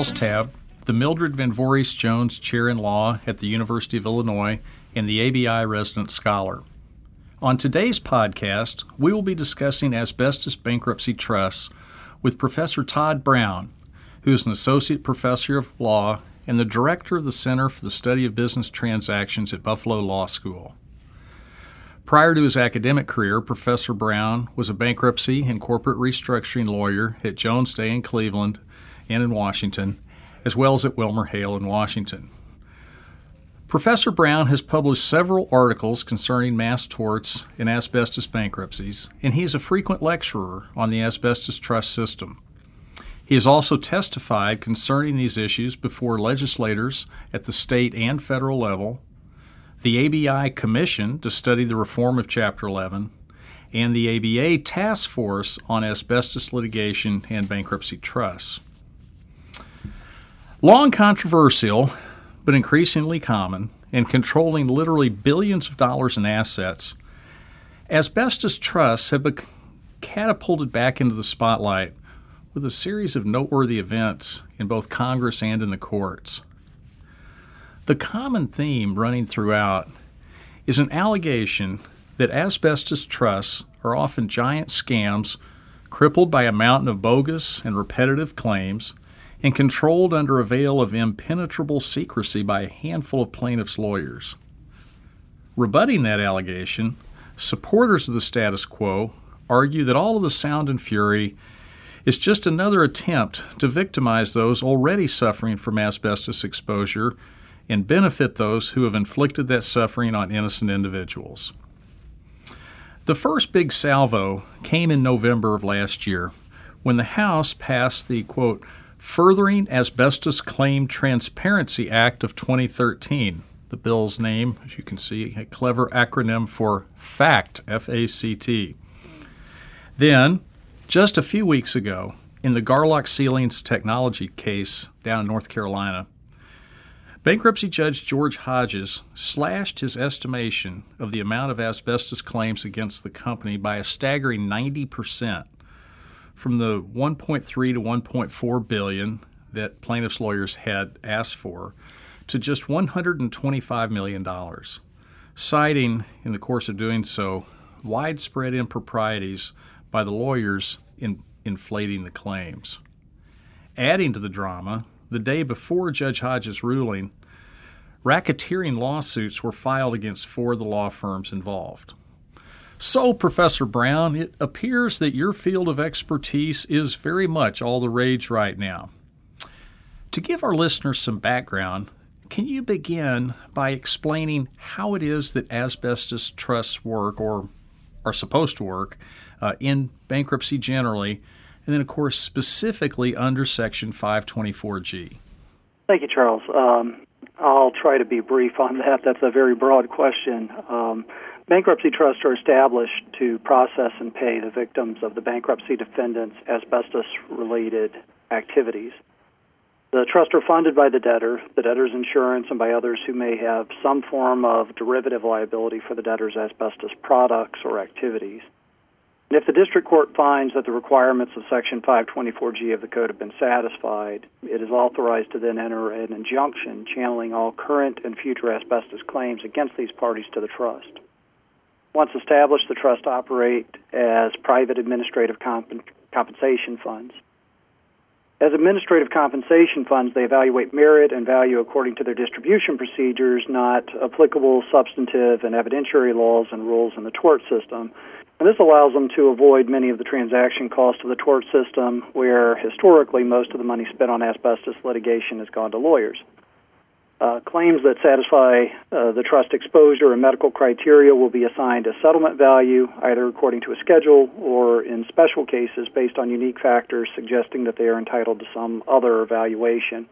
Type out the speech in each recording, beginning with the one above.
Charles Tabb, the Mildred Van Voorhis Jones Chair in Law at the University of Illinois and the ABI Resident Scholar. On today's podcast, we will be discussing asbestos bankruptcy trusts with Professor Todd Brown, who is an associate professor of law and the director of the Center for the Study of Business Transactions at Buffalo Law School. Prior to his academic career, Professor Brown was a bankruptcy and corporate restructuring lawyer at Jones Day in Cleveland and in Washington, as well as at Wilmer Hale in Washington. Professor Brown has published several articles concerning mass torts and asbestos bankruptcies, and he is a frequent lecturer on the asbestos trust system. He has also testified concerning these issues before legislators at the state and federal level, the ABI Commission to study the reform of Chapter 11, and the ABA Task Force on Asbestos Litigation and Bankruptcy Trusts. Long controversial, but increasingly common, and controlling literally billions of dollars in assets, asbestos trusts have been catapulted back into the spotlight with a series of noteworthy events in both Congress and in the courts. The common theme running throughout is an allegation that asbestos trusts are often giant scams crippled by a mountain of bogus and repetitive claims and controlled under a veil of impenetrable secrecy by a handful of plaintiffs' lawyers. Rebutting that allegation, supporters of the status quo argue that all of the sound and fury is just another attempt to victimize those already suffering from asbestos exposure and benefit those who have inflicted that suffering on innocent individuals. The first big salvo came in November of last year when the House passed the quote, Furthering Asbestos Claim Transparency Act of 2013. The bill's name, as you can see, a clever acronym for FACT, F A C T. Then, just a few weeks ago, in the Garlock Sealing Technologies case down in North Carolina, Bankruptcy Judge George Hodges slashed his estimation of the amount of asbestos claims against the company by a staggering 90% from the 1.3 to 1.4 billion that plaintiffs' lawyers had asked for to just 125 million dollars, citing in the course of doing so widespread improprieties by the lawyers in inflating the claims. Adding to the drama, the day before Judge Hodges' ruling, racketeering lawsuits were filed against four of the law firms involved. So, Professor Brown, it appears that your field of expertise is very much all the rage right now. To give our listeners some background, can you begin by explaining how it is that asbestos trusts work or are supposed to work uh, in bankruptcy generally, and then, of course, specifically under Section 524G? Thank you, Charles. Um, I'll try to be brief on that. That's a very broad question. Um, bankruptcy trusts are established to process and pay the victims of the bankruptcy defendant's asbestos related activities. The trusts are funded by the debtor, the debtor's insurance, and by others who may have some form of derivative liability for the debtor's asbestos products or activities. And if the district court finds that the requirements of Section 524G of the Code have been satisfied, it is authorized to then enter an injunction channeling all current and future asbestos claims against these parties to the trust. Once established, the trust operate as private administrative comp- compensation funds. As administrative compensation funds, they evaluate merit and value according to their distribution procedures, not applicable substantive and evidentiary laws and rules in the tort system, and this allows them to avoid many of the transaction costs of the tort system, where historically most of the money spent on asbestos litigation has gone to lawyers. Uh, claims that satisfy uh, the trust exposure and medical criteria will be assigned a settlement value, either according to a schedule or in special cases based on unique factors suggesting that they are entitled to some other evaluation.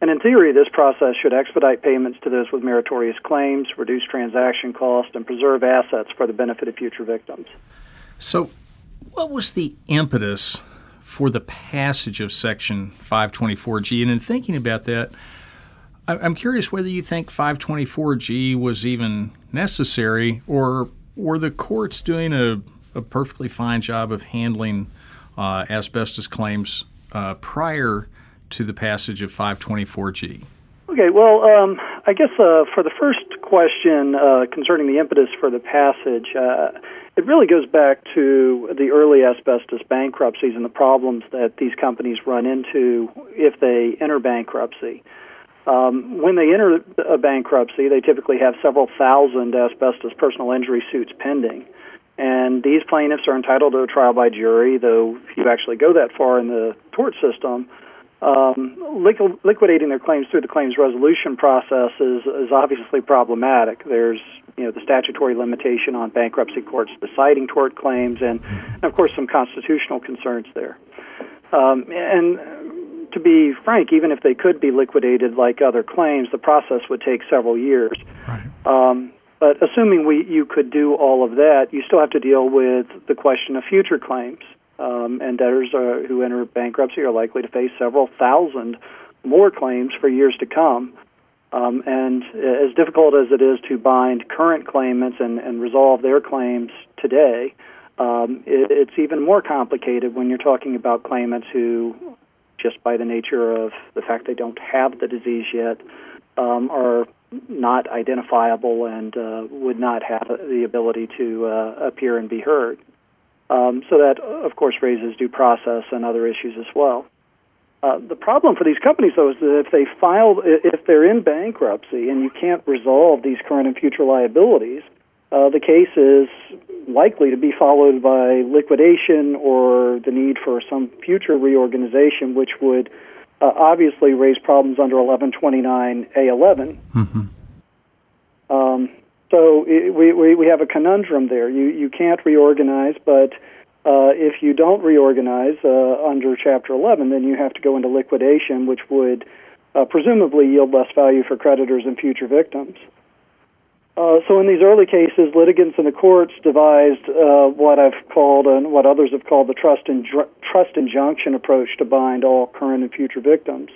And in theory, this process should expedite payments to those with meritorious claims, reduce transaction costs, and preserve assets for the benefit of future victims. So, what was the impetus for the passage of Section 524G? And in thinking about that, I'm curious whether you think 524G was even necessary, or were the courts doing a, a perfectly fine job of handling uh, asbestos claims uh, prior to the passage of 524G? Okay, well, um, I guess uh, for the first question uh, concerning the impetus for the passage, uh, it really goes back to the early asbestos bankruptcies and the problems that these companies run into if they enter bankruptcy. Um, when they enter a bankruptcy, they typically have several thousand asbestos personal injury suits pending. And these plaintiffs are entitled to a trial by jury, though if you actually go that far in the tort system, um, liquidating their claims through the claims resolution process is, is obviously problematic. There's you know the statutory limitation on bankruptcy courts deciding tort claims, and, and of course some constitutional concerns there. Um, and to be frank, even if they could be liquidated like other claims, the process would take several years. Right. Um, but assuming we you could do all of that, you still have to deal with the question of future claims. Um, and debtors are, who enter bankruptcy are likely to face several thousand more claims for years to come. Um, and as difficult as it is to bind current claimants and, and resolve their claims today, um, it, it's even more complicated when you're talking about claimants who, just by the nature of the fact they don't have the disease yet, um, are not identifiable and uh, would not have the ability to uh, appear and be heard. Um, so that, of course, raises due process and other issues as well. Uh, the problem for these companies, though, is that if they file, if they're in bankruptcy and you can't resolve these current and future liabilities, uh, the case is likely to be followed by liquidation or the need for some future reorganization, which would uh, obviously raise problems under 1129A11. Mm-hmm. Um, so it, we, we, we have a conundrum there. You, you can't reorganize, but uh, if you don't reorganize uh, under Chapter 11, then you have to go into liquidation, which would uh, presumably yield less value for creditors and future victims. Uh, so in these early cases, litigants in the courts devised uh, what I've called and what others have called the trust, inju- trust injunction approach to bind all current and future victims.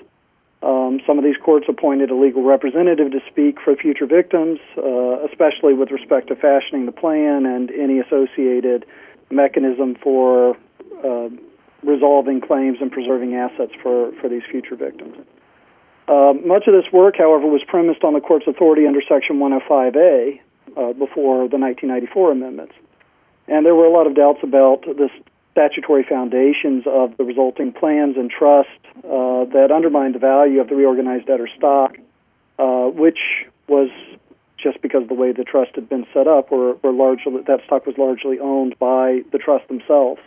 Um, some of these courts appointed a legal representative to speak for future victims, uh, especially with respect to fashioning the plan and any associated mechanism for uh, resolving claims and preserving assets for, for these future victims. Uh, much of this work, however, was premised on the court's authority under Section 105A uh, before the 1994 amendments. And there were a lot of doubts about the statutory foundations of the resulting plans and trust uh, that undermined the value of the reorganized debtor stock, uh, which was just because of the way the trust had been set up, or, or largely that stock was largely owned by the trust themselves.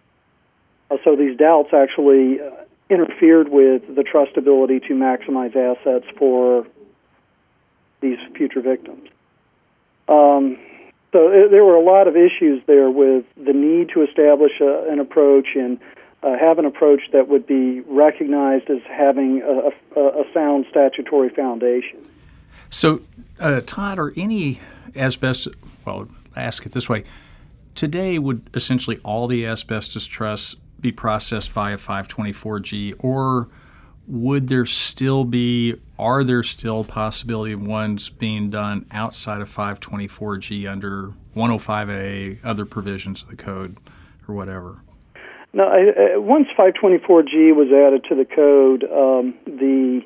Uh, so these doubts actually uh, interfered with the trust ability to maximize assets for these future victims. Um, so it, uh, there were a lot of issues there with the need to establish a, an approach and uh, have an approach that would be recognized as having a, a, a sound statutory foundation. So, uh, Todd, are any asbestos, well, ask it this way. Today, would essentially all the asbestos trusts be processed via 524G, or would there still be, are there still possibility of ones being done outside of 524G under 105A, other provisions of the code, or whatever? No, I, uh, once 524G was added to the code, um, the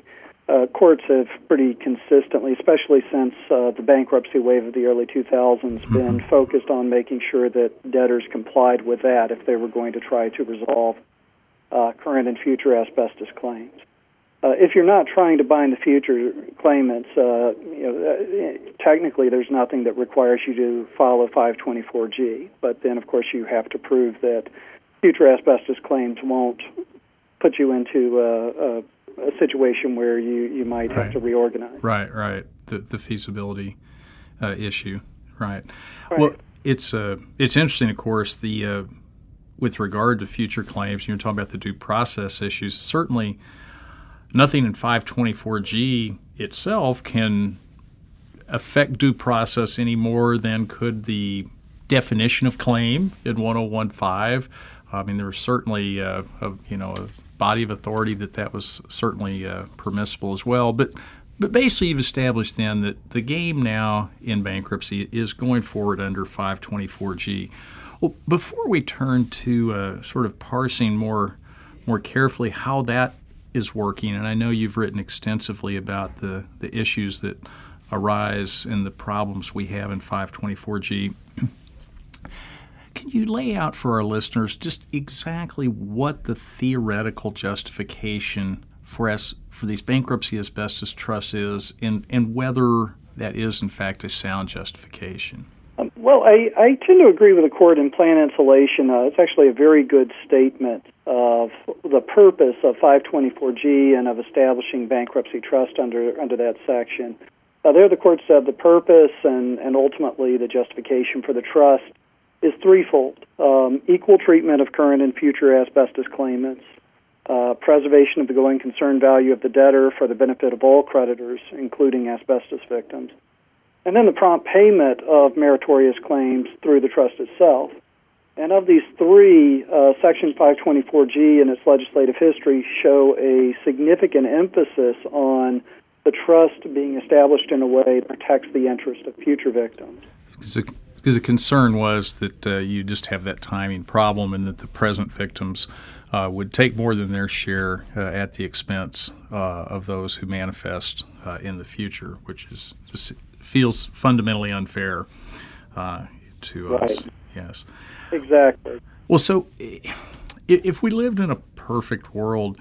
uh, courts have pretty consistently, especially since uh, the bankruptcy wave of the early 2000s, mm-hmm. been focused on making sure that debtors complied with that if they were going to try to resolve uh, current and future asbestos claims. Uh, if you're not trying to bind the future claimants, uh, you know, uh, technically there's nothing that requires you to follow 524G. But then, of course, you have to prove that future asbestos claims won't put you into a, situation where you, you might right. have to reorganize. Right, right. The, the feasibility uh, issue. Right. right. Well, it's uh, it's interesting, of course, the uh, with regard to future claims. You're talking about the due process issues. Certainly nothing in 524G itself can affect due process any more than could the definition of claim in 1015. I mean, there was certainly uh, a, you know a body of authority that that was certainly uh, permissible as well. But but basically, you've established then that the game now in bankruptcy is going forward under 524G. Well, before we turn to uh, sort of parsing more more carefully how that is working, and I know you've written extensively about the, the issues that arise and the problems we have in 524G. Can you lay out for our listeners just exactly what the theoretical justification for us for these bankruptcy asbestos trusts is, and, and whether that is in fact a sound justification? Um, well, I, I tend to agree with the court in Plant Insulation. Uh, it's actually a very good statement of the purpose of 524G and of establishing bankruptcy trust under under that section. Uh, there, the court said the purpose and, and ultimately the justification for the trust is threefold. Um, equal treatment of current and future asbestos claimants, uh, preservation of the going concern value of the debtor for the benefit of all creditors, including asbestos victims, and then the prompt payment of meritorious claims through the trust itself. And of these three, uh, Section 524G and its legislative history show a significant emphasis on the trust being established in a way that protects the interest of future victims because the concern was that uh, you just have that timing problem and that the present victims uh, would take more than their share uh, at the expense uh, of those who manifest uh, in the future, which is just feels fundamentally unfair uh, to right. us. Yes, exactly. Well, so if we lived in a perfect world,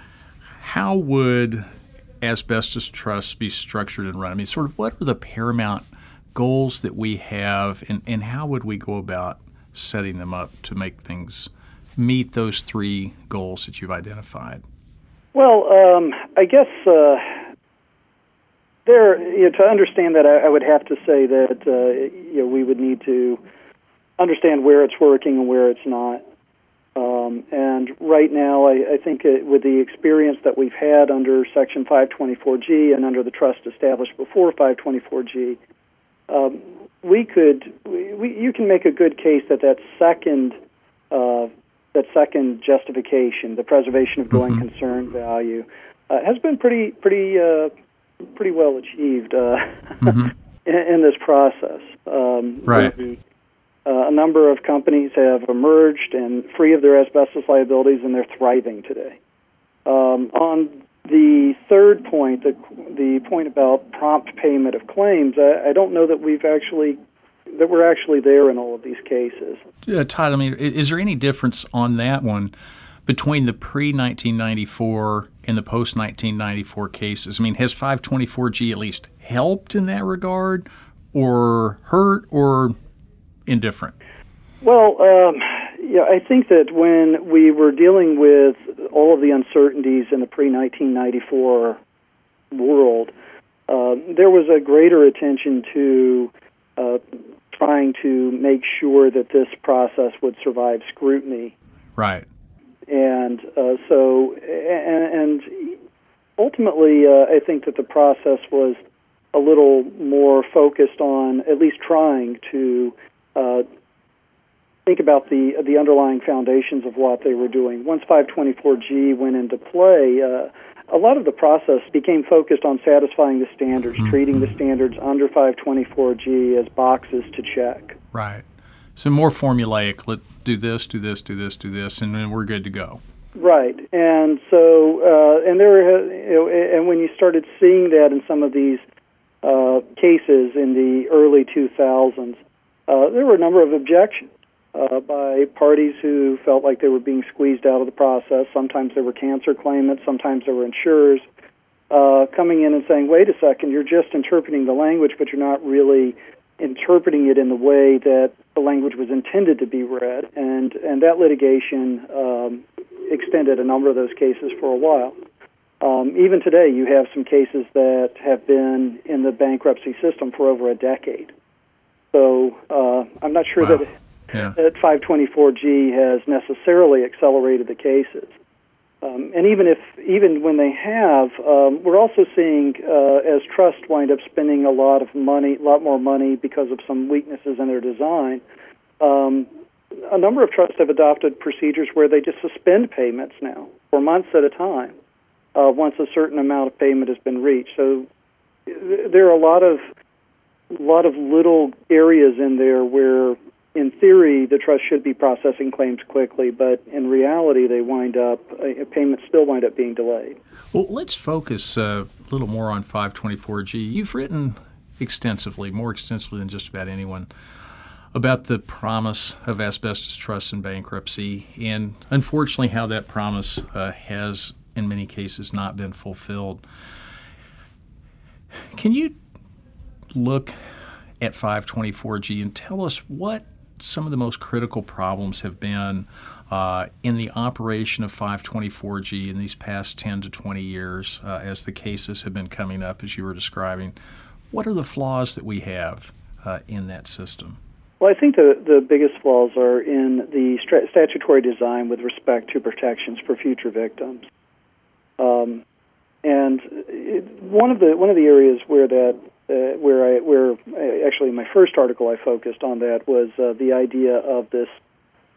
how would asbestos trusts be structured and run? I mean, sort of what are the paramount goals that we have, and, and how would we go about setting them up to make things meet those three goals that you've identified? Well, um, I guess uh, there you know, to understand that, I, I, would have to say that uh, you know we would need to understand where it's working and where it's not. Um, and right now, I, I think it, with the experience that we've had under Section 524G and under the trust established before 524G, um, we could we, we, you can make a good case that that second uh, that second justification, the preservation of going mm-hmm. concern value, uh, has been pretty pretty uh, pretty well achieved uh, mm-hmm. in, in, this process. Um, right. The, uh, a number of companies have emerged and free of their asbestos liabilities, and they're thriving today. Um, on the third point, the, the point about prompt payment of claims, I, I don't know that we've actually that we're actually there in all of these cases. Uh, Todd, I mean, is there any difference on that one between the pre 1994 and the post 1994 cases? I mean, has 524G at least helped in that regard, or hurt, or indifferent? Well, um, yeah, I think that when we were dealing with all of the uncertainties in the pre 1994 world, uh, there was a greater attention to uh, trying to make sure that this process would survive scrutiny. Right. And uh, so, and, and ultimately, uh, I think that the process was a little more focused on at least trying to uh, think about the the underlying foundations of what they were doing. Once 524G went into play, uh, a lot of the process became focused on satisfying the standards, mm-hmm. treating the standards under 524G as boxes to check. Right. So more formulaic. Let do this, do this, do this, do this, and then we're good to go. Right, and so uh, and there, you know, and when you started seeing that in some of these uh, cases in the early 2000s, uh, there were a number of objections uh, by parties who felt like they were being squeezed out of the process. Sometimes they were cancer claimants, sometimes they were insurers uh, coming in and saying, wait a second, you're just interpreting the language, but you're not really interpreting it in the way that the language was intended to be read. And, and that litigation um, extended a number of those cases for a while. Um, even today, you have some cases that have been in the bankruptcy system for over a decade. So uh, I'm not sure wow. that yeah. that 524G has necessarily accelerated the cases. Um, and even if even when they have, um, we're also seeing uh, as trusts wind up spending a lot of money, a lot more money because of some weaknesses in their design. Um, a number of trusts have adopted procedures where they just suspend payments now for months at a time uh, once a certain amount of payment has been reached. So th- there are a lot of lot of little areas in there where in theory, the trust should be processing claims quickly, but in reality, they wind up uh, payments still wind up being delayed. Well, let's focus uh, a little more on 524G. You've written extensively, more extensively than just about anyone, about the promise of asbestos trusts in bankruptcy, and unfortunately, how that promise uh, has, in many cases, not been fulfilled. Can you look at 524G and tell us what some of the most critical problems have been uh, in the operation of 524G in these past 10 to 20 years uh, as the cases have been coming up, as you were describing. What are the flaws that we have uh, in that system? Well, I think the, the biggest flaws are in the statutory design with respect to protections for future victims. Um, and it, one of the one of the areas where that uh, where I where uh, actually my first article I focused on that was uh, the idea of this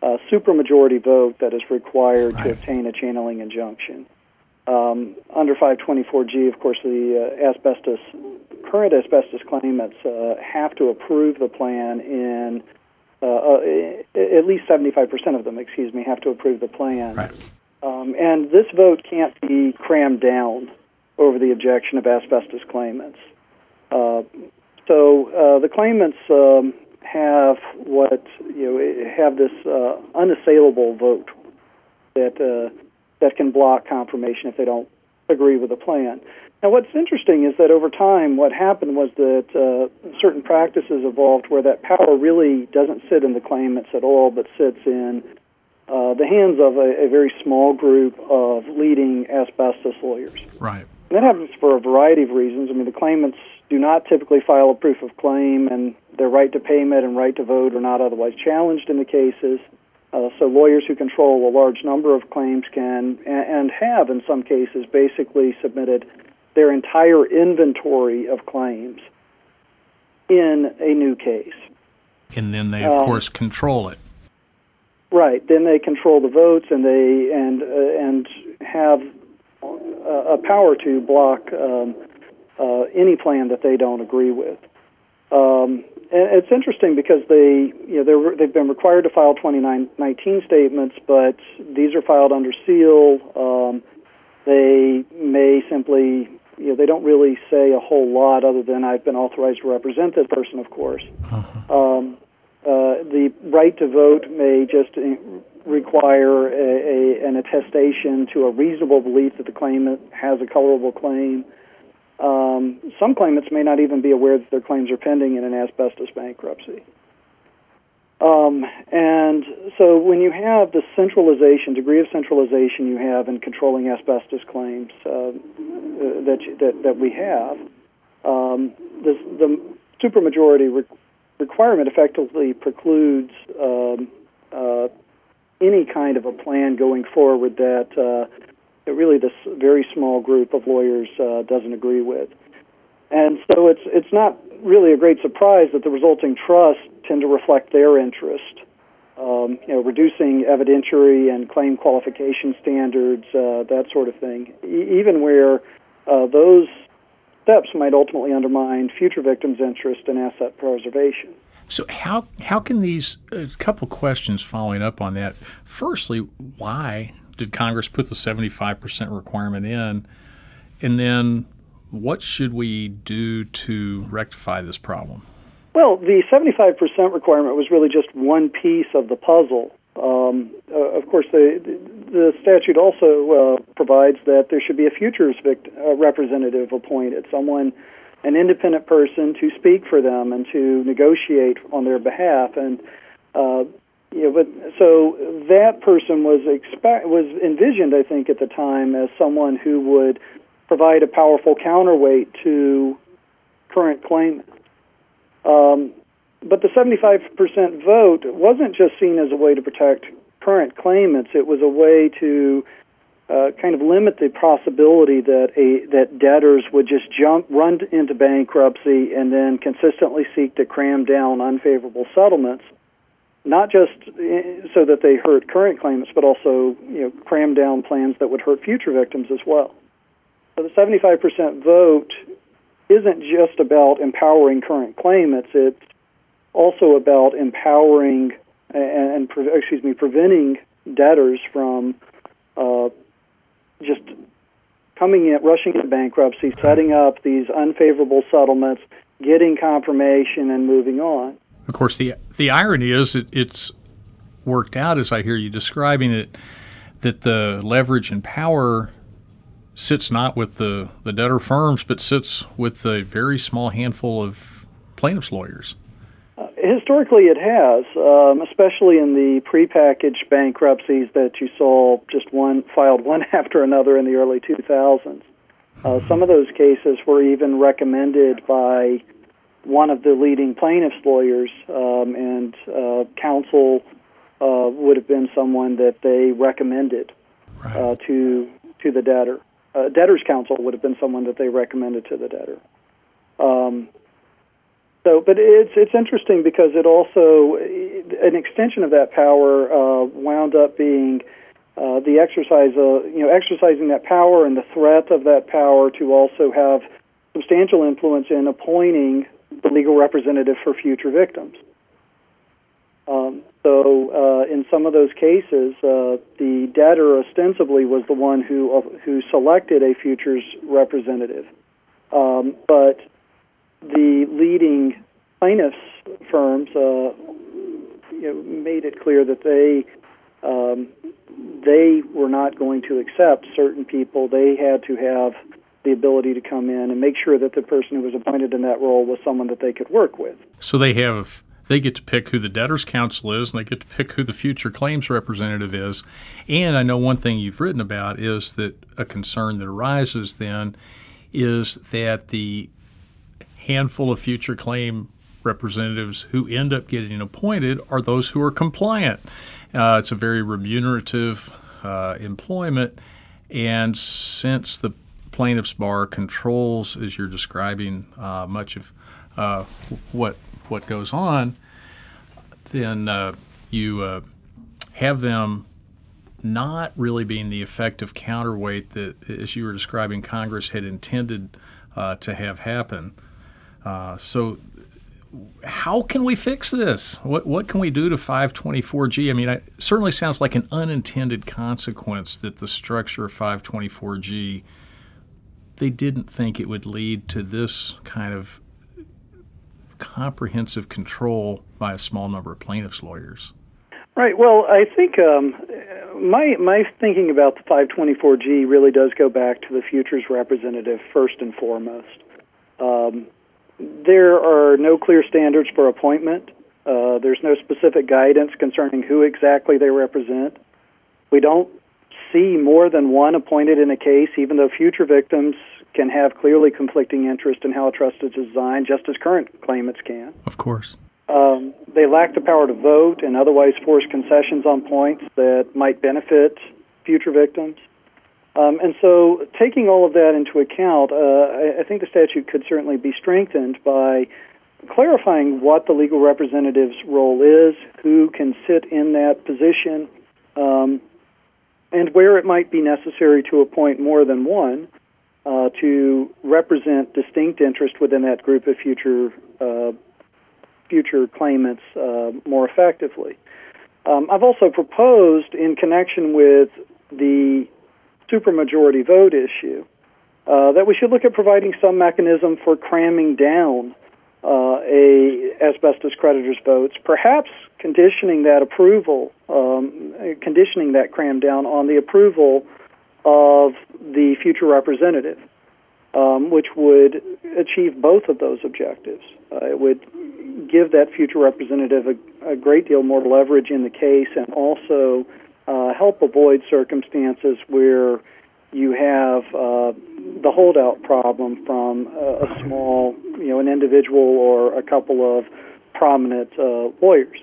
uh, supermajority vote that is required right. to obtain a channeling injunction. Um, under 524G, of course, the uh, asbestos current asbestos claimants uh, have to approve the plan in uh, uh, at least 75% of them, excuse me, have to approve the plan. Right. Um, and this vote can't be crammed down over the objection of asbestos claimants. Uh, so uh, the claimants um, have what you know have this uh, unassailable vote that uh, that can block confirmation if they don't agree with the plan. Now, what's interesting is that over time, what happened was that uh, certain practices evolved where that power really doesn't sit in the claimants at all, but sits in uh, the hands of a, a, very small group of leading asbestos lawyers. Right. And that happens for a variety of reasons. I mean, the claimants do not typically file a proof of claim, and their right to payment and right to vote are not otherwise challenged in the cases. Uh, so lawyers who control a large number of claims can and have in some cases basically submitted their entire inventory of claims in a new case. And then they, of um, course, control it. Right. Then they control the votes, and they and uh, and have a power to block um, uh, any plan that they don't agree with. Um, and it's interesting because they, you know, they've been required to file 2019 statements, but these are filed under seal. Um, they may simply, you know, they don't really say a whole lot other than I've been authorized to represent this person, of course. Uh-huh. Um, uh, the right to vote may just uh, require a, a, an attestation to a reasonable belief that the claimant has a colorable claim. Um, some claimants may not even be aware that their claims are pending in an asbestos bankruptcy. Um, and so when you have the centralization, degree of centralization you have in controlling asbestos claims uh, that, that, that we have, um, the, the supermajority re- requirement effectively precludes um, uh, any kind of a plan going forward that uh, really this very small group of lawyers uh, doesn't agree with. And so it's it's not really a great surprise that the resulting trusts tend to reflect their interest. Um, you know, reducing evidentiary and claim qualification standards, uh, that sort of thing. E- even where uh, those steps might ultimately undermine future victims' interest in asset preservation. So how how can these a couple questions following up on that? Firstly, why did Congress put the 75% requirement in? And then what should we do to rectify this problem? Well, the 75% requirement was really just one piece of the puzzle. Um, uh, of course, the, the statute also uh, provides that there should be a futures vict- uh, representative appointed, someone, an independent person to speak for them and to negotiate on their behalf. And uh, yeah, but so that person was expect was envisioned, I think, at the time as someone who would provide a powerful counterweight to current claimants. Um, but the 75% vote wasn't just seen as a way to protect current claimants; it was a way to uh, kind of limit the possibility that a that debtors would just jump run into bankruptcy and then consistently seek to cram down unfavorable settlements not just eh, so that they hurt current claimants, but also you know cram down plans that would hurt future victims as well. So the 75% vote isn't just about empowering current claimants; it's also about empowering and, and excuse me, preventing debtors from uh, just coming in, rushing into bankruptcy, setting up these unfavorable settlements, getting confirmation, and moving on. Of course, the the irony is it, it's worked out as I hear you describing it that the leverage and power sits not with the, the debtor firms, but sits with a very small handful of plaintiffs' lawyers. Uh, historically, it has, um, especially in the prepackaged bankruptcies that you saw just one filed one after another in the early 2000s. Uh, some of those cases were even recommended by one of the leading plaintiffs' lawyers, um, and uh, counsel uh, would have been someone that they recommended right. Uh, to to the debtor uh, debtor's counsel would have been someone that they recommended to the debtor. Um, so, but it's it's interesting because it also an extension of that power uh, wound up being uh, the exercise of you know exercising that power and the threat of that power to also have substantial influence in appointing the legal representative for future victims. Um, so, uh, in some of those cases, uh, the debtor ostensibly was the one who uh, who selected a futures representative, um, but the leading plaintiffs firms uh, you know, made it clear that they um, they were not going to accept certain people. They had to have the ability to come in and make sure that the person who was appointed in that role was someone that they could work with. So they have they get to pick who the debtor's counsel is, and they get to pick who the future claims representative is. And I know one thing you've written about is that a concern that arises then is that the handful of future claim representatives who end up getting appointed are those who are compliant. Uh, it's a very remunerative uh, employment, and since the plaintiff's bar controls, as you're describing, uh, much of uh, what what goes on, then uh, you uh, have them not really being the effective counterweight that, as you were describing, Congress had intended uh, to have happen. Uh, so, how can we fix this? What what can we do to 524G? I mean, it certainly sounds like an unintended consequence that the structure of 524G they didn't think it would lead to this kind of comprehensive control by a small number of plaintiffs' lawyers. Right. Well, I think um, my my thinking about the 524G really does go back to the futures representative first and foremost. Um, there are no clear standards for appointment. Uh, there's no specific guidance concerning who exactly they represent. We don't see more than one appointed in a case, even though future victims can have clearly conflicting interest in how a trust is designed, just as current claimants can. Of course. Um, they lack the power to vote and otherwise force concessions on points that might benefit future victims. Um, and so, taking all of that into account, uh, I, I think the statute could certainly be strengthened by clarifying what the legal representative's role is, who can sit in that position, um, and where it might be necessary to appoint more than one uh, to represent distinct interest within that group of future uh, future claimants uh, more effectively. Um, I've also proposed, in connection with the supermajority vote issue, uh, that we should look at providing some mechanism for cramming down uh, a asbestos creditors' votes, perhaps conditioning that approval, um, conditioning that cram down on the approval of the future representative, um, which would achieve both of those objectives. Uh, it would give that future representative a, a, great deal more leverage in the case and also uh, help avoid circumstances where you have uh, the holdout problem from a, a, small, you know, an individual or a couple of prominent uh, lawyers.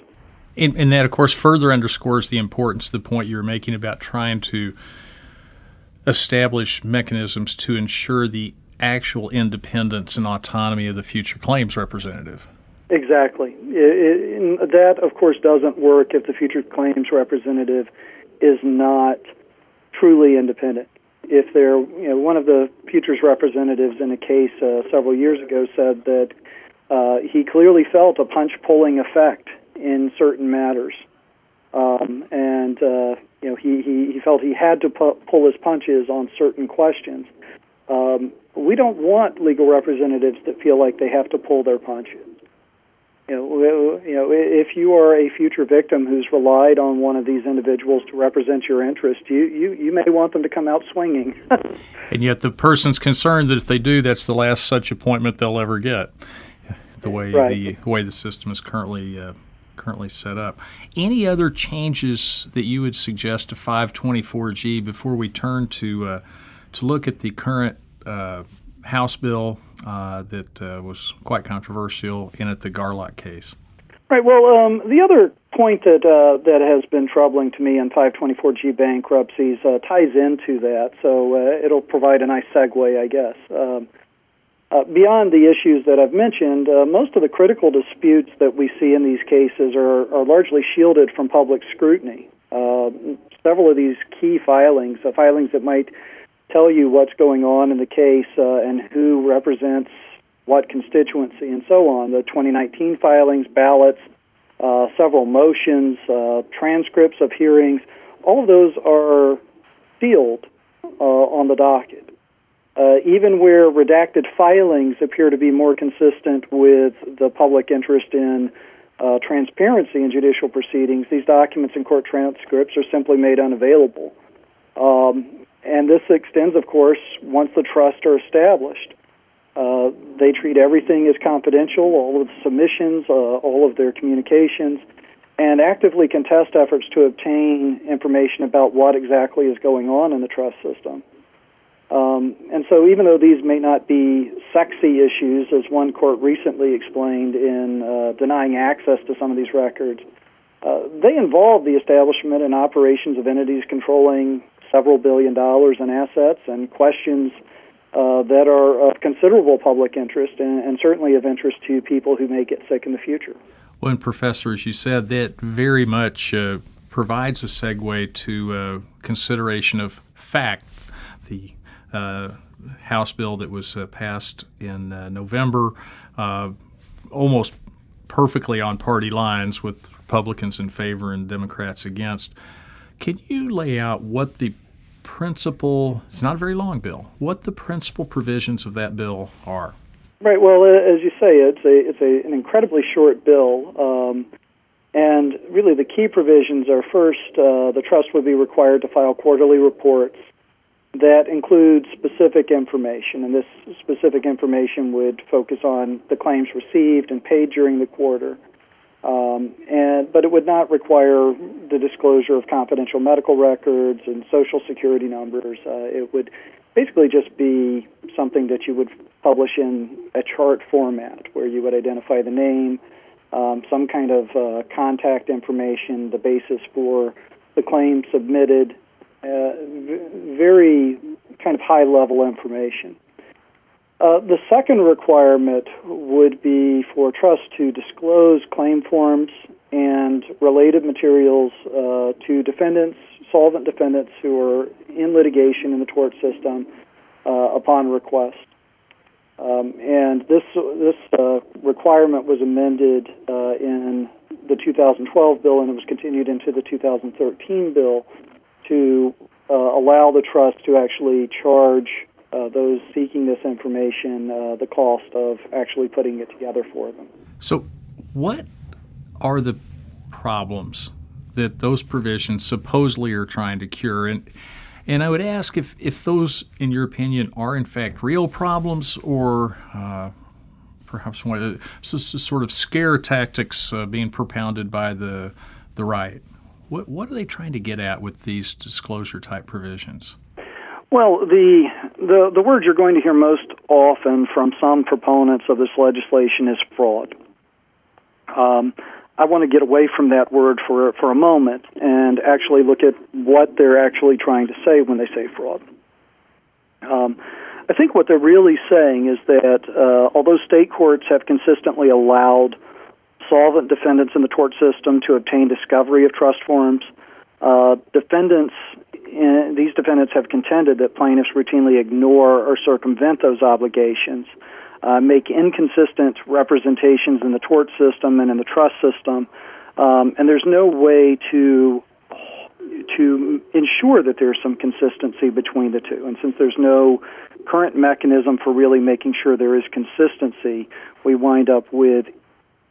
And, and, that, of course, further underscores the importance of the point you were making about trying to establish mechanisms to ensure the actual independence and autonomy of the future claims representative. Exactly. It, it, that, of course, doesn't work if the future claims representative is not truly independent. If they're, you know, one of the futures representatives in a case uh, several years ago said that Uh, he clearly felt a punch pulling effect in certain matters. Um, and uh, you know he, he, he felt he had to pu- pull his punches on certain questions. Um, we don't want legal representatives that feel like they have to pull their punches. You know, you know, if you are a future victim who's relied on one of these individuals to represent your interest, you you, you may want them to come out swinging. and yet, the person's concerned that if they do, that's the last such appointment they'll ever get. The way right. the, the way the system is currently uh, currently set up. Any other changes that you would suggest to 524G before we turn to uh, to look at the current uh, House bill uh, that uh, was quite controversial in at the Garlock case? Right. Well, um, the other point that uh, that has been troubling to me in 524G bankruptcies uh, ties into that, so uh, it'll provide a nice segue, I guess. Um, uh, beyond the issues that I've mentioned, uh, most of the critical disputes that we see in these cases are, are largely shielded from public scrutiny. Uh, several of these key filings, uh, filings that might tell you what's going on in the case uh, and who represents what constituency and so on, the 2019 filings, ballots, uh, several motions, transcripts of hearings, all of those are sealed on the docket uh, even where redacted filings appear to be more consistent with the public interest in uh, transparency in judicial proceedings, these documents and court transcripts are simply made unavailable. Um, and this extends, of course, once the trusts are established. Uh, they treat everything as confidential, all of the submissions, uh, all of their communications, and actively contest efforts to obtain information about what exactly is going on in the trust system. Um, and so, even though these may not be sexy issues, as one court recently explained in uh, denying access to some of these records, uh, they involve the establishment and operations of entities controlling several billion dollars in assets and questions uh, that are of considerable public interest and, and, certainly of interest to people who may get sick in the future. Well, and Professor, as you said, that very much uh, provides a segue to uh, consideration of fact. The House bill that was uh, passed in uh, November, almost perfectly on party lines with Republicans in favor and Democrats against. Can you lay out what the principal, it's not a very long bill, what the principal provisions of that bill are? Right. Well, as you say, it's a it's a, an incredibly short bill, um, and really the key provisions are first, uh, the trust would be required to file quarterly reports that includes specific information, and this specific information would focus on the claims received and paid during the quarter. Um, and but it would not require the disclosure of confidential medical records and social security numbers. Uh, it would basically just be something that you would publish in a chart format, where you would identify the name, um, some kind of uh, contact information, the basis for the claim submitted, very kind of high level information. Uh, the second requirement would be for trust to disclose claim forms and related materials uh, to defendants, solvent defendants who are in litigation in the tort system uh, upon request. Um, and this this uh, requirement was amended uh, in the 2012 bill, and it was continued into the 2013 bill to uh, allow the trust to actually charge uh, those seeking this information uh, the cost of actually putting it together for them. So, what are the problems that those provisions supposedly are trying to cure? And and I would ask if, if those, in your opinion, are in fact real problems or uh, perhaps one of the sort of scare tactics uh, being propounded by the the right. What, what are they trying to get at with these disclosure type provisions? Well, the, the, the word you're going to hear most often from some proponents of this legislation is fraud. Um, I want to get away from that word for, for a moment and actually look at what they're actually trying to say when they say fraud. Um, I think what they're really saying is that uh, although state courts have consistently allowed solvent defendants in the tort system to obtain discovery of trust forms. Uh, defendants, in, these defendants have contended that plaintiffs routinely ignore or circumvent those obligations. uh, make inconsistent representations in the tort system and in the trust system, um, and there's no way to to ensure that there's some consistency between the two. And since there's no current mechanism for really making sure there is consistency, we wind up with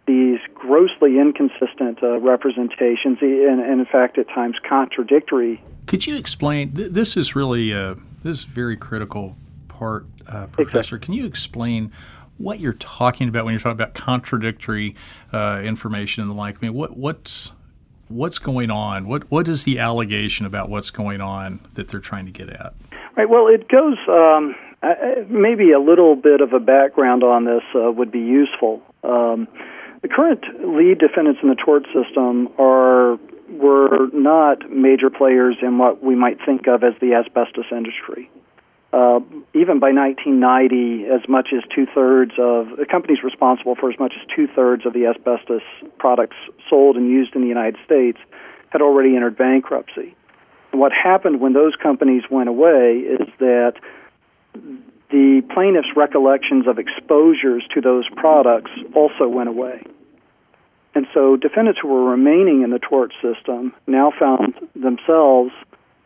these grossly inconsistent uh, representations, and, and, in fact, at times contradictory. Could you explain? Th- this is really uh, this is very critical part, uh, Professor. Exactly. Can you explain what you're talking about when you're talking about contradictory uh, information and the like? I mean, what what's what's going on? What what is the allegation about what's going on that they're trying to get at? Right. Well, it goes. Um, maybe a little bit of a background on this uh, would be useful. Um, the current lead defendants in the tort system are were not major players in what we might think of as the asbestos industry. Uh, even by 1990, as much as two thirds of the companies responsible for as much as two thirds of the asbestos products sold and used in the United States had already entered bankruptcy. And what happened when those companies went away is that the plaintiff's recollections of exposures to those products also went away. And so defendants who were remaining in the tort system now found themselves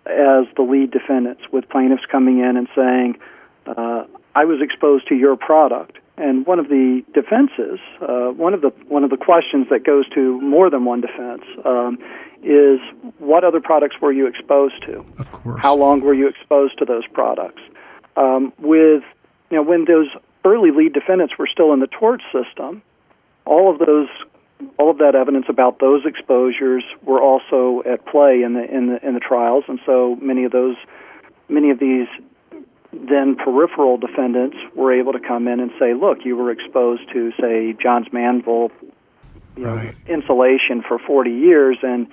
as the lead defendants, with plaintiffs coming in and saying, uh, "I was exposed to your product." And one of the defenses, uh, one of the one of the questions that goes to more than one defense, um, is what other products were you exposed to? Of course. How long were you exposed to those products? Um, with you know when those early lead defendants were still in the tort system, all of those all of that evidence about those exposures were also at play in the in the in the trials, and so many of those many of these then peripheral defendants were able to come in and say, "Look, you were exposed to, say, Johns Manville you know, right. insulation for 40 years, and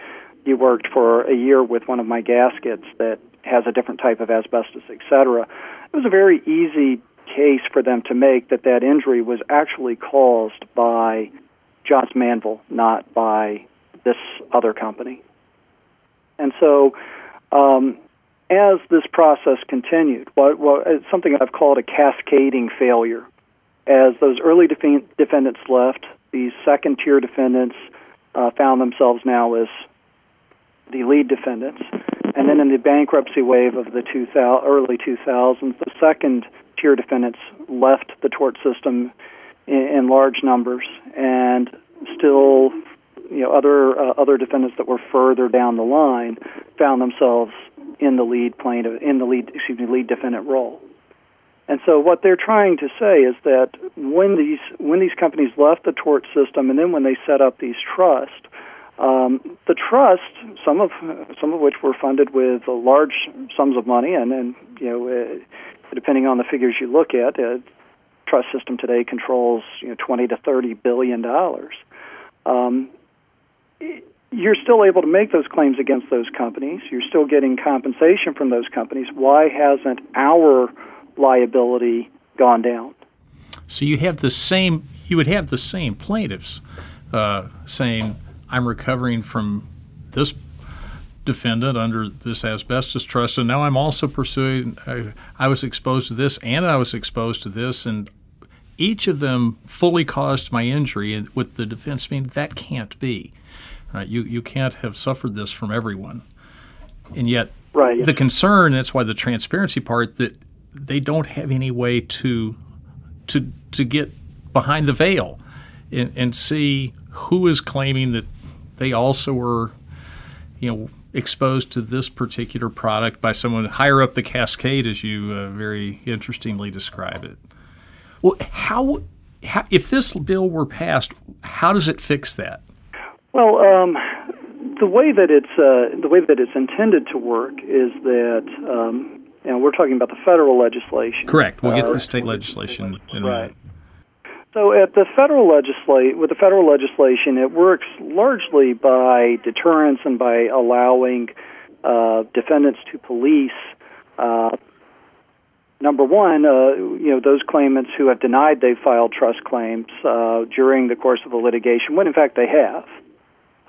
you worked for a year with one of my gaskets that has a different type of asbestos, etc." It was a very easy case for them to make that that injury was actually caused by Johns Manville, not by this other company. And so, um, as this process continued, what, what, something I've called a cascading failure. As those early def- defendants left, these second tier defendants uh, found themselves now as the lead defendants. And then in the bankruptcy wave of the 2000, early 2000s, the second tier defendants left the tort system in, in large numbers, and still, you know, other uh, other defendants that were further down the line found themselves in the lead plaintiff, in the lead, excuse me, lead defendant role. And so, what they're trying to say is that when these when these companies left the tort system, and then when they set up these trusts, um, the trust, some of some of which were funded with large sums of money, and and you know, uh, depending on the figures you look at, uh, trust system today controls you know 20 to 30 billion dollars. Um, you're still able to make those claims against those companies. You're still getting compensation from those companies. Why hasn't our liability gone down? So you have the same. You would have the same plaintiffs uh, saying, "I'm recovering from this defendant under this asbestos trust, and now I'm also pursuing. I, I was exposed to this, and I was exposed to this, and each of them fully caused my injury, and with the defense being that can't be. Uh, you you can't have suffered this from everyone, and yet right. the concern. That's why the transparency part that they don't have any way to to to get behind the veil and, and see who is claiming that they also were, you know, exposed to this particular product by someone higher up the cascade, as you uh, very interestingly describe it. Well, how, how, if this bill were passed, how does it fix that? Well, um, the way that it's uh, the way that it's intended to work is that um, know, we're talking about the federal legislation. Correct. We'll get to the uh, state legislation in a right. So at the federal legislate with the federal legislation, it works largely by deterrence and by allowing uh, defendants to police uh, number one, uh, you know, those claimants who have denied they filed trust claims uh, during the course of the litigation, when in fact they have.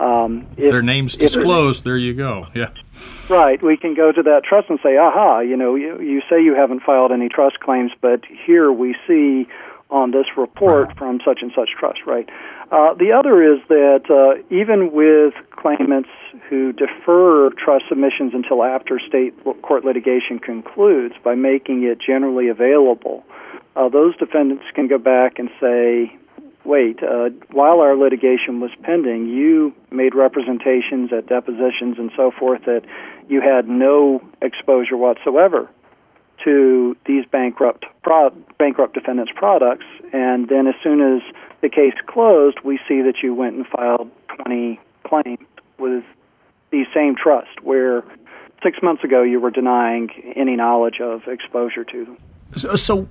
Um, if, if, their name's disclosed, there you go. Yeah. Right. We can go to that trust and say, aha, you know, you, you say you haven't filed any trust claims, but here we see on this report from such and such trust, right? Uh, the other is that uh, even with claimants who defer trust submissions until after state court litigation concludes by making it generally available, uh, those defendants can go back and say, wait, uh, while our litigation was pending, you made representations at depositions and so forth that you had no exposure whatsoever to these bankrupt pro- bankrupt defendants' products, and then as soon as the case closed, we see that you went and filed 20 claims with the same trust, where six months ago you were denying any knowledge of exposure to them. So, uh, so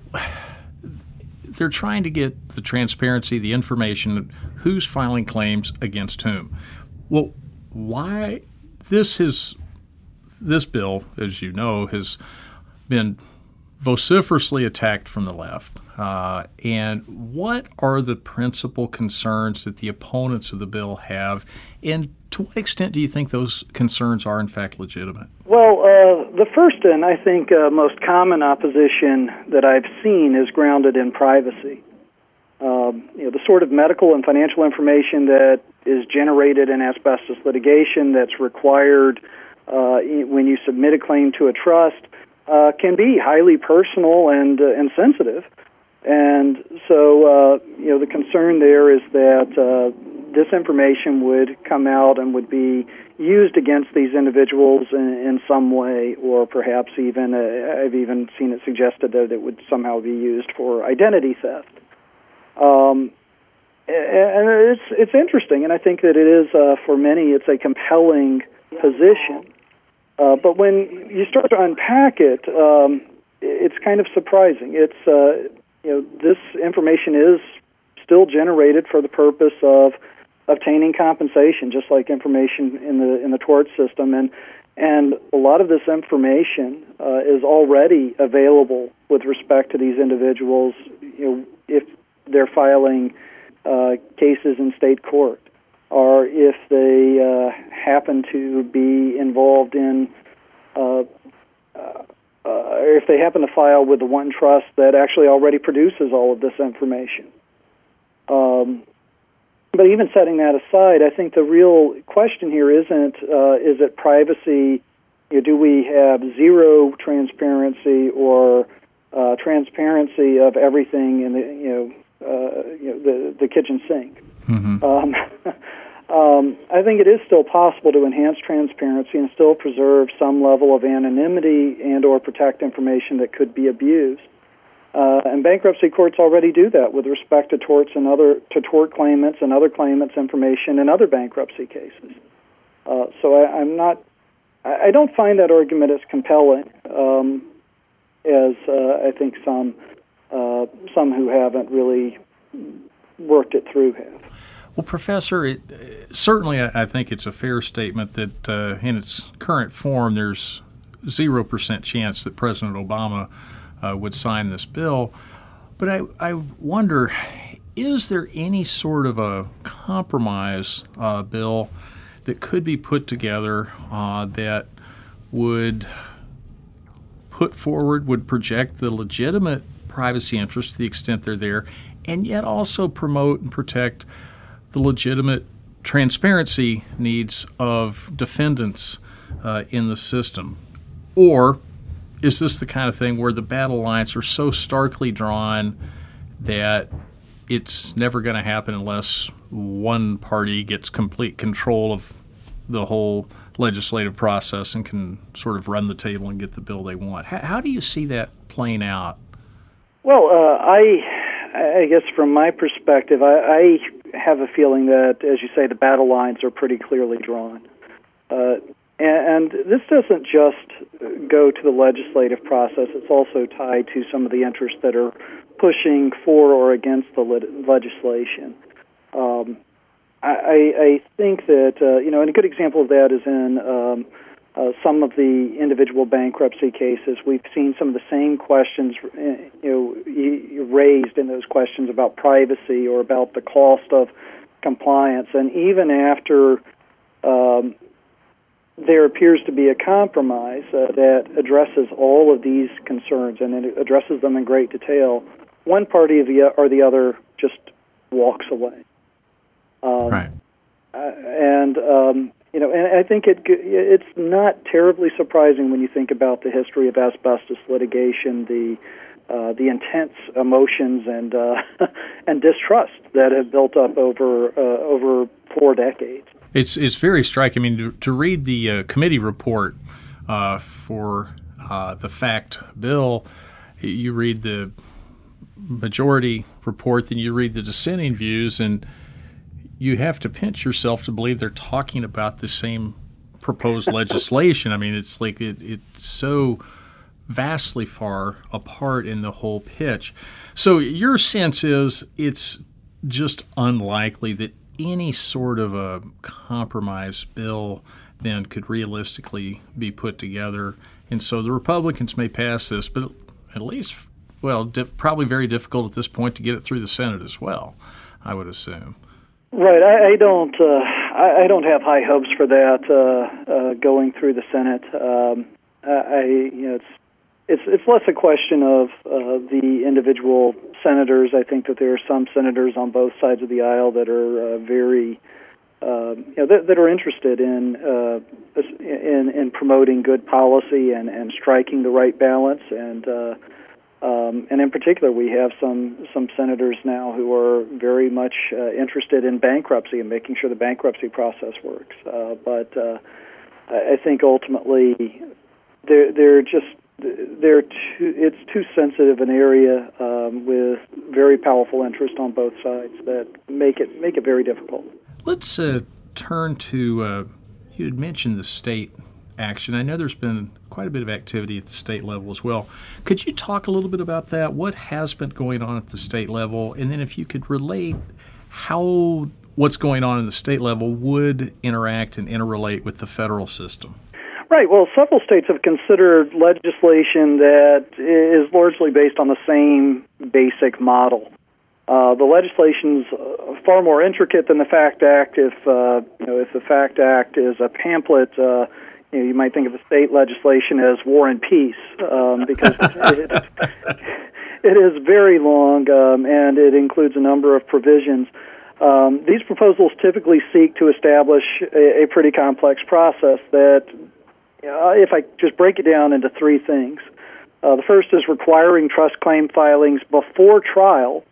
they're trying to get the transparency, the information, who's filing claims against whom. Well, why this is this bill, as you know, has been vociferously attacked from the left. Uh, and what are the principal concerns that the opponents of the bill have? And to what extent do you think those concerns are, in fact, legitimate? Well, uh, the first and I think uh, most common opposition that I've seen is grounded in privacy. Um, you know, the sort of medical and financial information that is generated in asbestos litigation that's required uh, when you submit a claim to a trust uh, can be highly personal and uh, and sensitive. And so, uh, you know, the concern there is that uh, this information would come out and would be used against these individuals in, in some way, or perhaps even uh, I've even seen it suggested that it would somehow be used for identity theft. Um, and it's it's interesting, and I think that it is uh, for many it's a compelling position. Uh, but when you start to unpack it, um, it's kind of surprising. It's uh, you know this information is still generated for the purpose of obtaining compensation, just like information in the in the tort system, and and a lot of this information uh, is already available with respect to these individuals. You know, if they're filing uh, cases in state court or if they uh, happen to be involved in, uh, uh, if they happen to file with the one trust that actually already produces all of this information. Um, but even setting that aside, I think the real question here isn't uh, is it privacy? You know, do we have zero transparency or uh, transparency of everything in the you know, uh, you know the the kitchen sink? Mm-hmm. Um, um, I think it is still possible to enhance transparency and still preserve some level of anonymity and or protect information that could be abused. Uh, and bankruptcy courts already do that with respect to torts and other to tort claimants and other claimants' information in other bankruptcy cases. Uh, so I, am not. I, I, don't find that argument as compelling um, as uh, I think some uh, some who haven't really worked it through have. Well, Professor, it, certainly I think it's a fair statement that uh, in its current form, there's zero percent chance that President Obama uh, would sign this bill. But I, I wonder, is there any sort of a compromise uh, bill that could be put together uh, that would put forward, would project the legitimate privacy interests to the extent they're there, and yet also promote and protect the legitimate transparency needs of defendants uh, in the system? Or is this the kind of thing where the battle lines are so starkly drawn that it's never going to happen unless one party gets complete control of the whole legislative process and can sort of run the table and get the bill they want? How, how do you see that playing out? Well, uh, I I guess from my perspective, I, I have a feeling that, as you say, the battle lines are pretty clearly drawn. Uh, and, and this doesn't just go to the legislative process, it's also tied to some of the interests that are pushing for or against the legislation. Um, I, I think that, uh, you know, and a good example of that is in um, uh, some of the individual bankruptcy cases, we've seen some of the same questions uh, you know, raised in those questions about privacy or about the cost of compliance. And even after um, there appears to be a compromise uh, that addresses all of these concerns and it addresses them in great detail, one party or the, or the other just walks away. Um, right. Uh, and um, you know, and I think it it's not terribly surprising when you think about the history of asbestos litigation, the uh, the intense emotions and uh, and distrust that have built up over uh, over four decades. It's it's very striking. I mean, to, to read the uh, committee report uh, for uh, the FACT bill, you read the majority report, then you read the dissenting views, and you have to pinch yourself to believe they're talking about the same proposed legislation. I mean, it's like it, it's so vastly far apart in the whole pitch. So your sense is it's just unlikely that any sort of a compromise bill then could realistically be put together. And so the Republicans may pass this, but at least, well, di- probably very difficult at this point to get it through the Senate as well, I would assume. Right. I, I don't. Uh, I, I, don't have high hopes for that uh, uh, going through the Senate. Um, I, you know, it's it's it's less a question of uh, the individual senators. I think that there are some senators on both sides of the aisle that are uh, very, uh, you know, that, that are interested in, uh, in in promoting good policy and and striking the right balance. And uh, um, and in particular, we have some some senators now who are very much uh, interested in bankruptcy and making sure the bankruptcy process works. Uh, but uh, I think ultimately, they're they're just they're too, it's too sensitive an area um, with very powerful interest on both sides that make it make it very difficult. Let's uh, turn to uh, you had mentioned the state action. I know there's been quite a bit of activity at the state level as well. Could you talk a little bit about that? What has been going on at the state level, and then if you could relate how what's going on in the state level would interact and interrelate with the federal system. Right. Well, several states have considered legislation that is largely based on the same basic model. Uh, the legislation's uh, far more intricate than the FACT Act. If uh, you know, if the FACT Act is a pamphlet, uh, you know, you might think of the state legislation as War and Peace, um, because it, it is very long um, and it includes a number of provisions. Um, these proposals typically seek to establish a, a pretty complex process that uh, if I just break it down into three things. Uh, the first is requiring trust claim filings before trial,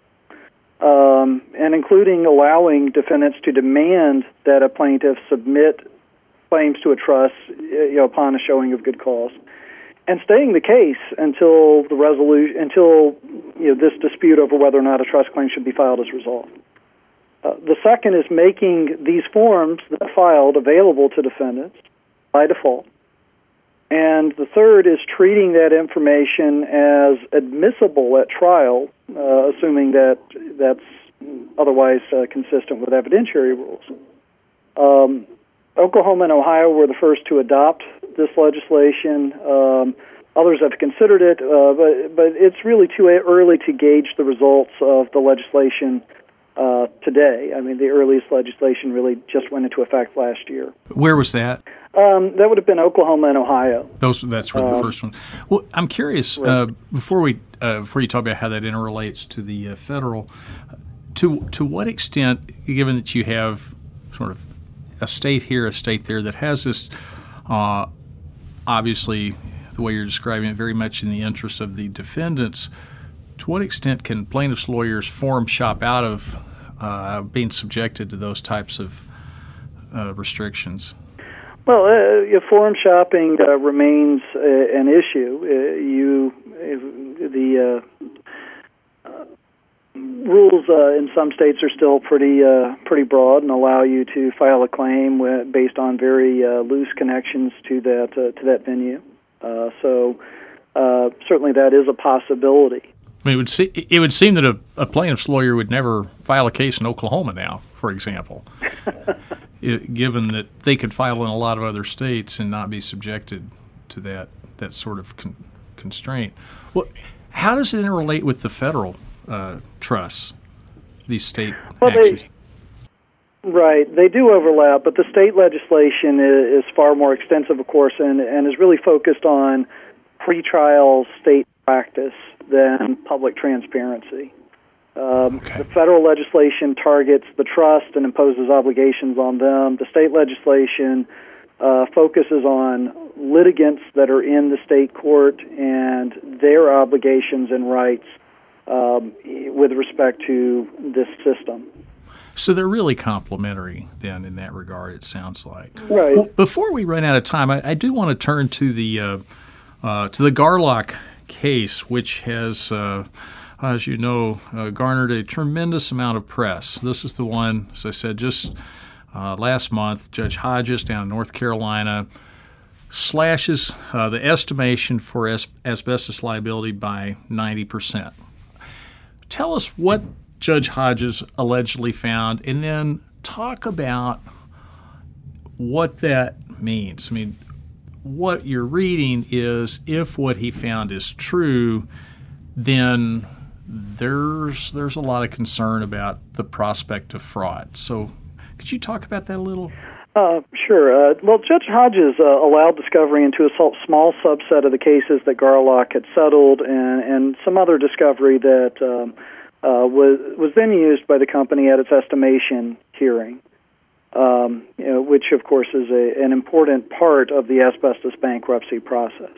um, and including allowing defendants to demand that a plaintiff submit claims to a trust you know, upon a showing of good cause, and staying the case until the resolution until you know, this dispute over whether or not a trust claim should be filed is resolved. Uh, the second is making these forms that are filed available to defendants by default and the third is treating that information as admissible at trial, uh, assuming that that's otherwise uh, consistent with evidentiary rules. Um, Oklahoma and Ohio were the first to adopt this legislation. Um, others have considered it, uh, but but it's really too early to gauge the results of the legislation uh, today. I mean, the earliest legislation really just went into effect last year. Where was that? Um, that would have been Oklahoma and Ohio. Those that's where the um, first one. Well, I'm curious right. uh, before we uh, before you talk about how that interrelates to the uh, federal. To to what extent, given that you have sort of a state here, a state there that has this, uh, obviously, the way you're describing it, very much in the interest of the defendants. To what extent can plaintiffs' lawyers forum shop out of uh, being subjected to those types of uh, restrictions? Well, uh, forum shopping uh, remains uh, an issue. Uh, you, the uh, rules uh, in some states are still pretty uh, pretty broad and allow you to file a claim with, based on very uh, loose connections to that to that venue. so certainly that is a possibility. I mean, it would, see, it would seem that a, a plaintiff's lawyer would never file a case in Oklahoma now, for example. it, given that they could file in a lot of other states and not be subjected to that that sort of con- constraint. Well, how does it interrelate with the federal uh, trusts? These state well, actions. They, right, they do overlap, but the state legislation is, is, far more extensive, of course, and and is really focused on pretrial state practice than public transparency. Um, Okay. The federal legislation targets the trust and imposes obligations on them. The state legislation uh, focuses on litigants that are in the state court and their obligations and rights um, with respect to this system. So they're really complementary then in that regard, it sounds like. Right. Well, before we run out of time, I, I do want to turn to the uh, uh, to the Garlock case, which has, uh, as you know, uh, garnered a tremendous amount of press. This is the one, as I said, just uh, last month, Judge Hodges down in North Carolina slashes uh, the estimation for as- asbestos liability by ninety percent. Tell us what Judge Hodges allegedly found, and then talk about what that means. I mean, what you're reading is if what he found is true, then there's there's a lot of concern about the prospect of fraud. So, could you talk about that a little? Uh, sure. Uh, well, Judge Hodges uh, allowed discovery into a small subset of the cases that Garlock had settled, and, and some other discovery that um, uh, was was then used by the company at its estimation hearing, um, you know, which of course is a, an important part of the asbestos bankruptcy process.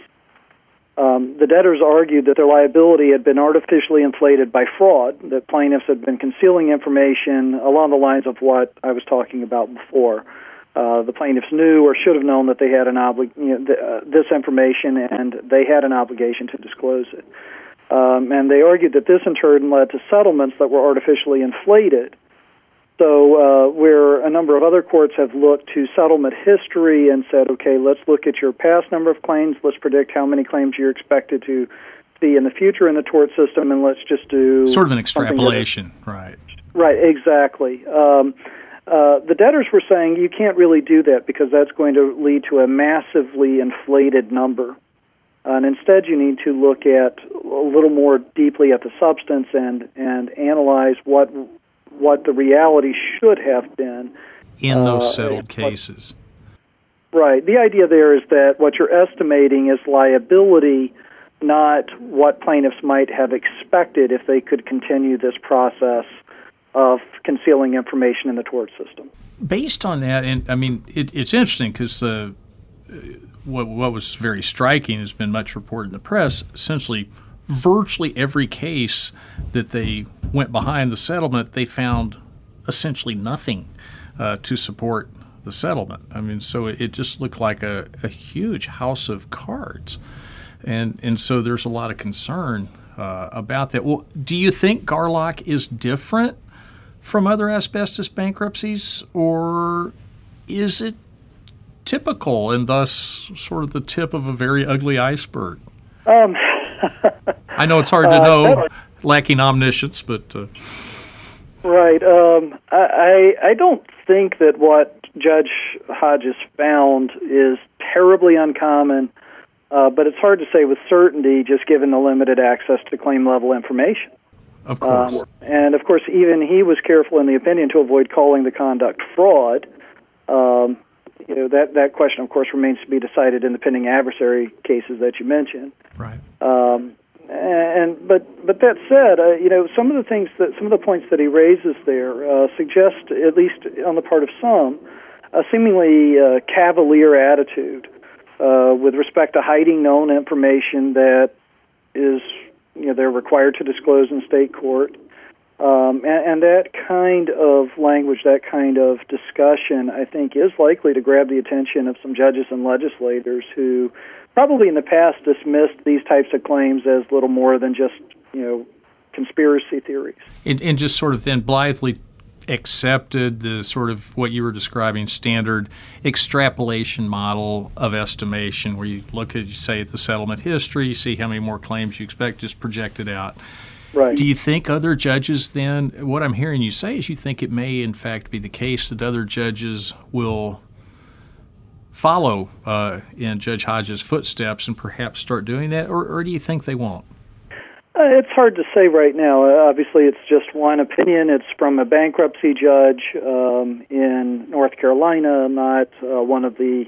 Um, the debtors argued that their liability had been artificially inflated by fraud, that plaintiffs had been concealing information along the lines of what I was talking about before. Uh, the plaintiffs knew or should have known that they had an obli- you know, th- uh, this information and they had an obligation to disclose it. Um, and they argued that this in turn led to settlements that were artificially inflated. So, uh, where a number of other courts have looked to settlement history and said, okay, let's look at your past number of claims, let's predict how many claims you're expected to see in the future in the tort system, and let's just do Sort of an extrapolation, right? Right, exactly. Um, uh, the debtors were saying you can't really do that because that's going to lead to a massively inflated number. And instead, you need to look at a little more deeply at the substance and, and analyze what what the reality should have been. In those Uh, settled what- cases. Right. The idea there is that what you're estimating is liability, not what plaintiffs might have expected if they could continue this process of concealing information in the tort system. based on that, and I mean, it, it's interesting because uh, what, what was very striking has been much reported in the press. Essentially, virtually every case that they went behind the settlement, they found essentially nothing uh, to support the settlement. I mean, so it, it just looked like a, a huge house of cards, and and so there's a lot of concern uh, about that. Well, do you think Garlock is different? From other asbestos bankruptcies, or is it typical and thus sort of the tip of a very ugly iceberg? Um, I know it's hard to Uh, know, lacking omniscience, but uh, right. Um, I, I I don't think that what Judge Hodges found is terribly uncommon, uh, but it's hard to say with certainty just given the limited access to claim level information. Of course, Um, and of course, even he was careful in the opinion to avoid calling the conduct fraud. Um, you know that that question, of course, remains to be decided in the pending adversary cases that you mentioned. right. Um, and but but that said, uh, you know some of the things that some of the points that he raises there uh, suggest, at least on the part of some, a seemingly uh, cavalier attitude uh, with respect to hiding known information that is you know they're required to disclose in state court. Um, and, and that kind of language, that kind of discussion, I think, is likely to grab the attention of some judges and legislators who probably in the past dismissed these types of claims as little more than just, you know, conspiracy theories. And, and just sort of then blithely accepted the sort of what you were describing standard extrapolation model of estimation where you look at you say at the settlement history you see how many more claims you expect just project it out Right. Do you think other judges then, what I'm hearing you say is you think it may in fact be the case that other judges will follow uh, in Judge Hodges' footsteps and perhaps start doing that, or, or do you think they won't? Uh, it's hard to say right now. Uh, obviously, it's just one opinion. It's from a bankruptcy judge um, in North Carolina, not uh, one of the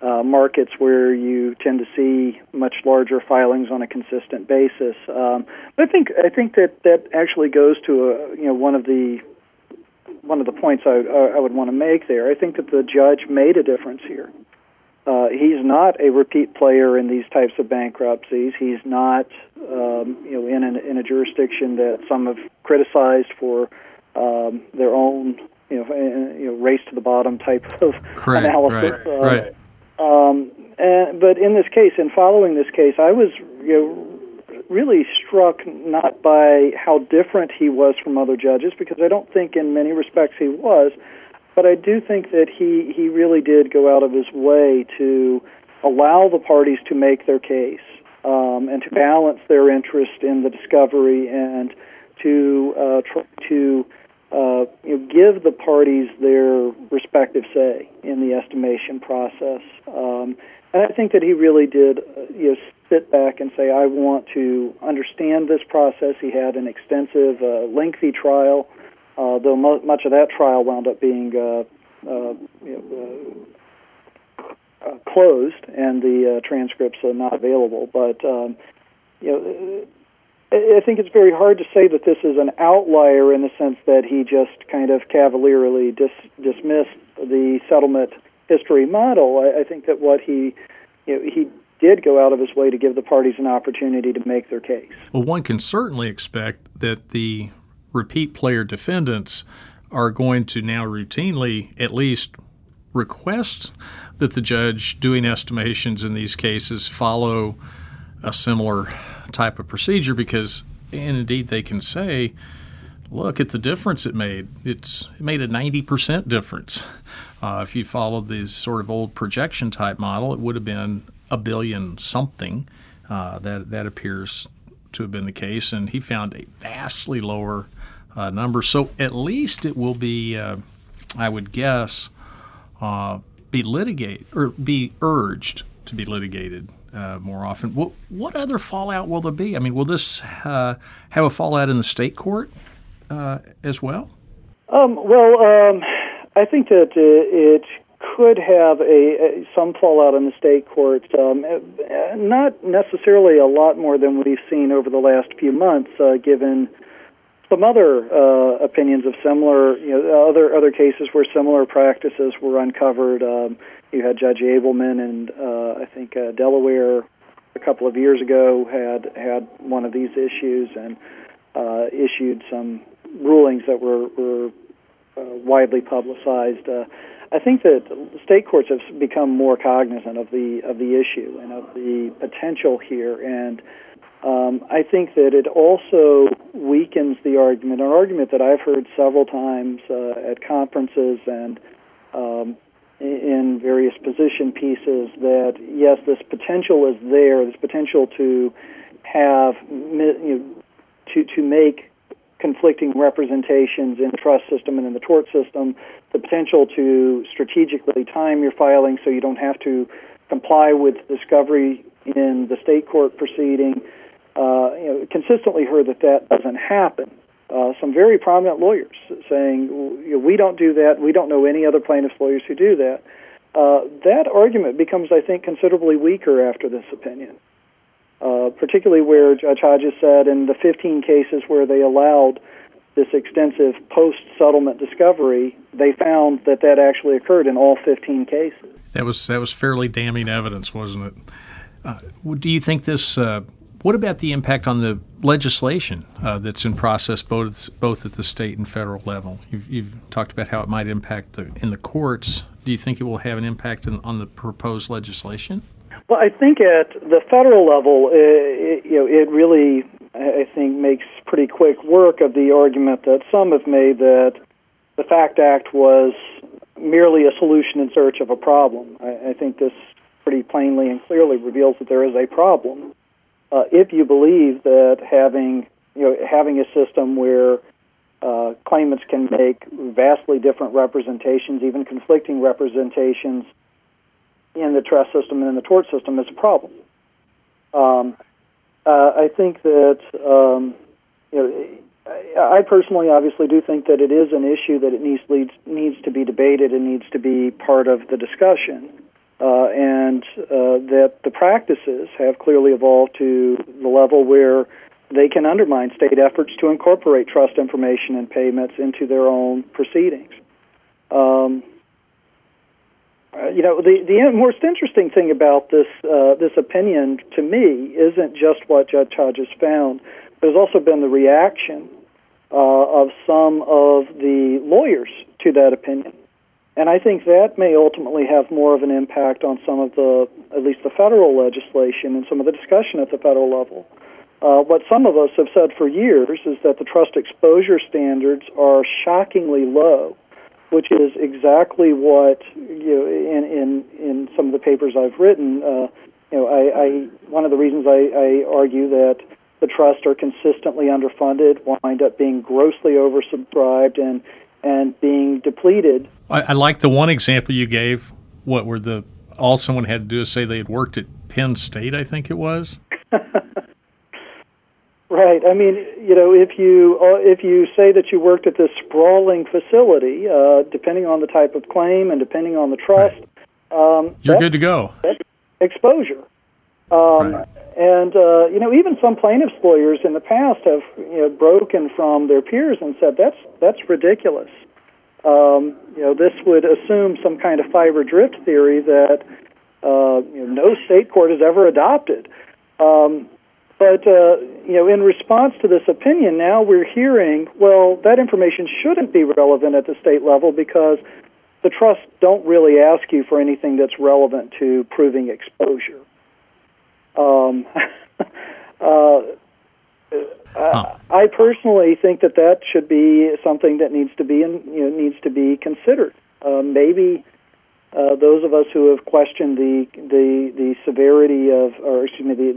uh, markets where you tend to see much larger filings on a consistent basis. Um, but I think I think that that actually goes to a, you know one of the one of the points I, I would want to make there. I think that the judge made a difference here. Uh, he's not a repeat player in these types of bankruptcies. He's not, um, you know, in, an, in a jurisdiction that some have criticized for um, their own, you know, you know, race to the bottom type of Correct, analysis. Right, uh, right. Um, and, but in this case, in following this case, I was, you know, really struck not by how different he was from other judges, because I don't think in many respects he was but I do think that he, he really did go out of his way to allow the parties to make their case um, and to balance their interest in the discovery and to uh, try to uh, you know, give the parties their respective say in the estimation process. Um, and I think that he really did uh, you know, sit back and say, I want to understand this process. He had an extensive, uh, lengthy trial uh, though mo- much of that trial wound up being uh, uh, you know, uh, uh, closed and the uh, transcripts are not available. But um, you know, I think it's very hard to say that this is an outlier in the sense that he just kind of cavalierly dis- dismissed the settlement history model. I, I think that what he you know, he did go out of his way to give the parties an opportunity to make their case. Well, one can certainly expect that the repeat player defendants are going to now routinely at least request that the judge doing estimations in these cases follow a similar type of procedure because and indeed they can say look at the difference it made. It's it made a 90% difference. Uh, if you followed this sort of old projection type model it would have been a billion something. Uh, that that appears to have been the case and he found a vastly lower uh, number. So at least it will be, uh, I would guess, uh, be litigated or be urged to be litigated uh, more often. What, what, other fallout will there be? I mean, will this uh, have a fallout in the state court uh, as well? Um, well, um, I think that it could have a, a, some fallout in the state courts. Um, not necessarily a lot more than we've seen over the last few months, uh, given some other uh, opinions of similar, you know, other other cases where similar practices were uncovered. Um, you had Judge Abelman, and uh, I think uh, Delaware a couple of years ago had had one of these issues and uh, issued some rulings that were were uh, widely publicized. Uh, I think that state courts have become more cognizant of the of the issue and of the potential here, and um, I think that it also weakens the argument, an argument that I've heard several times uh, at conferences and um, in various position pieces that yes, this potential is there, this potential to have you know, to to make conflicting representations in the trust system and in the tort system, the potential to strategically time your filing so you don't have to comply with discovery in the state court proceeding uh, you know, consistently heard that that doesn't happen. Uh, some very prominent lawyers saying, you know, we don't do that. We don't know any other plaintiffs' lawyers who do that. Uh, that argument becomes, I think, considerably weaker after this opinion, uh, particularly where Judge Hodges said in the 15 cases where they allowed this extensive post settlement discovery, they found that that actually occurred in all 15 cases. That was that was fairly damning evidence, wasn't it? Uh, do you think this uh, what about the impact on the legislation uh, that's in process both both at the state and federal level? You've, you've, talked about how it might impact the, in the courts. Do you think it will have an impact in, on the proposed legislation? Well, I think at the federal level, it, uh, you know, it really, I think, makes pretty quick work of the argument that some have made that the FACT Act was merely a solution in search of a problem. I, I think this pretty plainly and clearly reveals that there is a problem uh, if you believe that having you know having a system where uh, claimants can make vastly different representations, even conflicting representations in the trust system and in the tort system is a problem. Um, uh, I think that um, you know, I personally obviously do think that it is an issue that it needs leads, needs to be debated and needs to be part of the discussion. Uh, and uh, that the practices have clearly evolved to the level where they can undermine state efforts to incorporate trust information and payments into their own proceedings. Um, you know, the the most interesting thing about this uh, this opinion to me isn't just what Judge Hodges found. but There's also been the reaction uh, of some of the lawyers to that opinion, and I think that may ultimately have more of an impact on some of the, at least the federal legislation and some of the discussion at the federal level. Uh, what some of us have said for years is that the trust exposure standards are shockingly low which is exactly what you know in in in some of the papers I've written. Uh, you know, I, I one of the reasons I, I argue that the trusts are consistently underfunded, wind up being grossly oversubscribed, and and being depleted. I, I like the one example you gave. What were the all someone had to do is say they had worked at Penn State, I think it was. Right. I mean, you know, if you uh, if you say that you worked at this sprawling facility, uh, depending on the type of claim and depending on the trust, right. um, you're good to go. exposure. Um, right. And uh, you know, even some plaintiffs' lawyers in the past have you know broken from their peers and said that's that's ridiculous. Um, you know, this would assume some kind of fiber drift theory that uh, you know, no state court has ever adopted. Um, but uh, you know, in response to this opinion, now we're hearing, well, that information shouldn't be relevant at the state level because the trusts don't really ask you for anything that's relevant to proving exposure. Um, uh, huh. I personally think that that should be something that needs to be in, you know needs to be considered. Uh, maybe uh, those of us who have questioned the the the severity of, or excuse me, the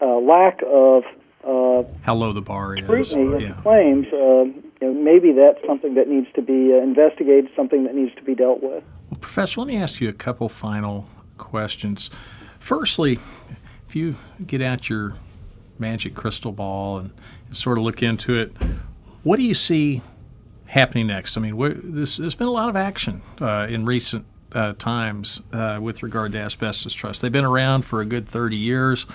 the uh, lack of uh, how low the bar is scrutiny yeah. claims, uh, you know, maybe that's something that needs to be uh, investigated, something that needs to be dealt with. Well, Professor, let me ask you a couple final questions. Firstly, if you get out your magic crystal ball and, sort of look into it, what do you see happening next? I mean, this, there's been a lot of action uh, in recent uh, times uh, with regard to asbestos trusts. They've been around for a good 30 years.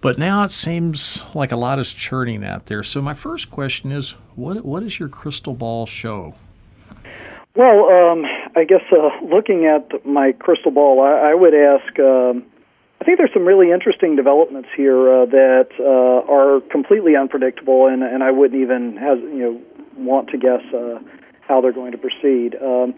But now it seems like a lot is churning out there. So my first question is, what what does your crystal ball show? Well, um, I guess uh, looking at my crystal ball, I, I would ask. Um, I think there's some really interesting developments here uh, that uh, are completely unpredictable, and, and I wouldn't even has you know want to guess uh, how they're going to proceed. Um,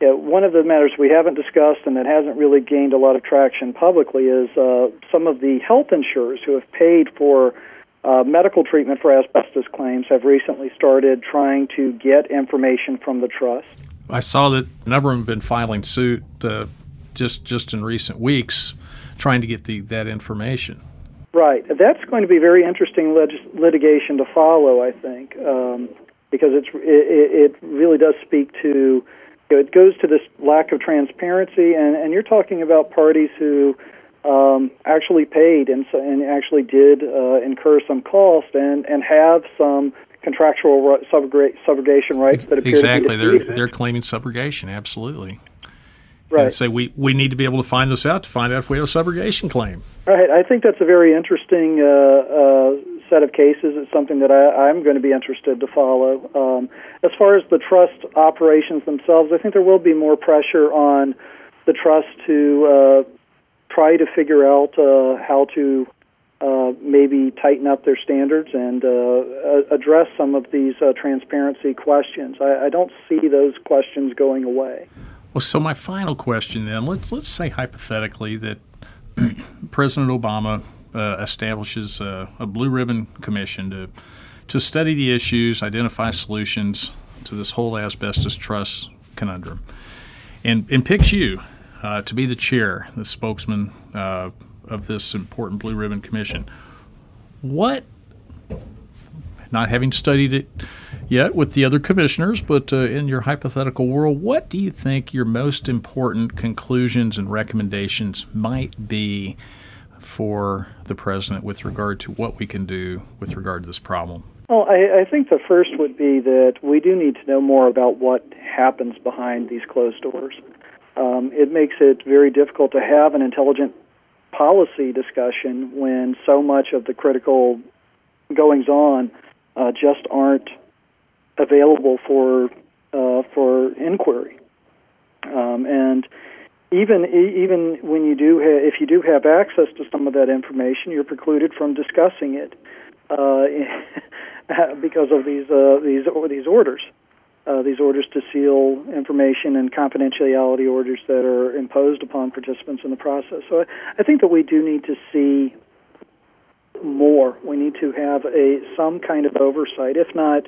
one of the matters we haven't discussed and that hasn't really gained a lot of traction publicly is uh, some of the health insurers who have paid for uh, medical treatment for asbestos claims have recently started trying to get information from the trust. I saw that a number of them have been filing suit uh, just just in recent weeks, trying to get the that information. Right, that's going to be very interesting leg- litigation to follow, I think, um, because it's it, it really does speak to it goes to this lack of transparency, and, and you're talking about parties who um, actually paid and, and actually did uh, incur some cost and, and have some contractual subrogation rights that appear exactly. To be they're they're claiming subrogation. Absolutely. Right. And say we, we need to be able to find this out to find out if we have a subrogation claim. Right. I think that's a very interesting uh, uh, set of cases. It's something that I, I'm going to be interested to follow. Um, as far as the trust operations themselves, I think there will be more pressure on the trust to uh, try to figure out uh, how to uh, maybe tighten up their standards and uh, address some of these uh, transparency questions. I, I don't see those questions going away. Well, so my final question then let's let's say hypothetically that President Obama uh, establishes a, a, blue ribbon commission to to study the issues, identify solutions to this whole asbestos trust conundrum, and and picks you uh, to be the chair, the spokesman uh, of this important blue ribbon commission. What, not having studied it yet with the other commissioners, but uh, in your hypothetical world, what do you think your most important conclusions and recommendations might be? for the president with regard to what we can do with regard to this problem? Well, I, I think the first would be that we do need to know more about what happens behind these closed doors. Um, it makes it very difficult to have an intelligent policy discussion when so much of the critical goings on uh, just aren't available for uh, for inquiry. Um, and even even when you do ha- if you do have access to some of that information, you're precluded from discussing it uh, because of these uh, these these orders. Uh, these orders to seal information and confidentiality orders that are imposed upon participants in the process. So I, I think that we do need to see more. We need to have a some kind of oversight, if not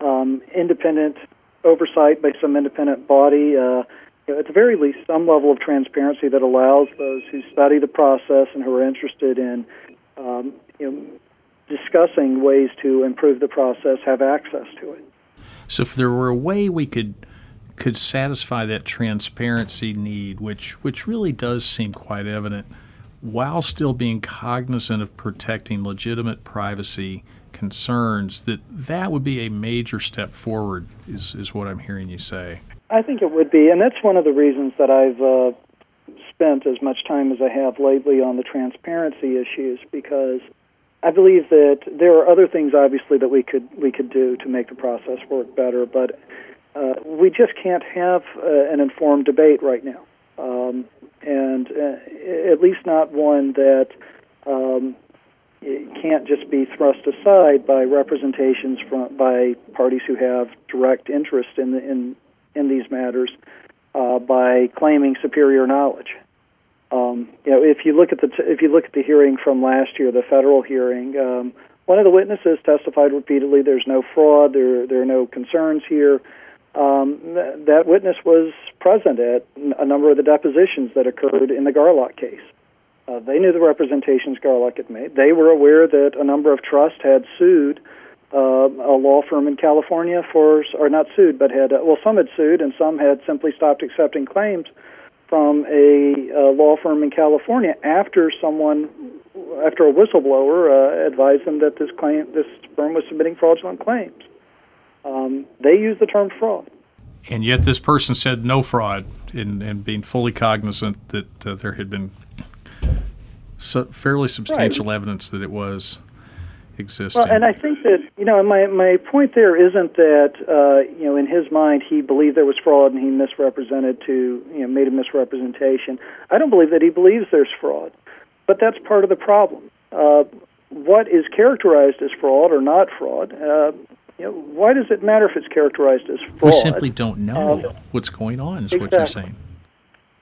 um, independent oversight by some independent body. Uh, at the very least, some level of transparency that allows those who study the process and who are interested in um, you know, discussing ways to improve the process have access to it. So, if there were a way we could could satisfy that transparency need, which which really does seem quite evident, while still being cognizant of protecting legitimate privacy concerns, that that would be a major step forward. Is is what I'm hearing you say. I think it would be, and that's one of the reasons that I've uh, spent as much time as I have lately on the transparency issues because I believe that there are other things, obviously, that we could we could do to make the process work better, but uh, we just can't have uh, an informed debate right now, um, and uh, at least not one that um, can't just be thrust aside by representations from by parties who have direct interest in the, in in these matters uh, by claiming superior knowledge. Um, you know, if you look at the t- if you look at the hearing from last year, the federal hearing, um, one of the witnesses testified repeatedly. There's no fraud. There there are no concerns here. Um, th- that witness was present at a number of the depositions that occurred in the Garlock case. Uh, they knew the representations Garlock had made. They were aware that a number of trusts had sued uh, a law firm in California for, or not sued, but had, uh, well, some had sued and some had simply stopped accepting claims from a, a law firm in California after someone, after a whistleblower uh, advised them that this claim, this firm was submitting fraudulent claims. Um, they used the term fraud. And yet, this person said no fraud, and, and being fully cognizant that uh, there had been su- fairly substantial right. evidence that it was existing. Well, and I think that you know my my point there isn't that uh, you know in his mind he believed there was fraud and he misrepresented to you know made a misrepresentation. I don't believe that he believes there's fraud, but that's part of the problem. Uh, what is characterized as fraud or not fraud? Uh, you know, why does it matter if it's characterized as fraud? We simply don't know um, what's going on. Is exactly. what you're saying.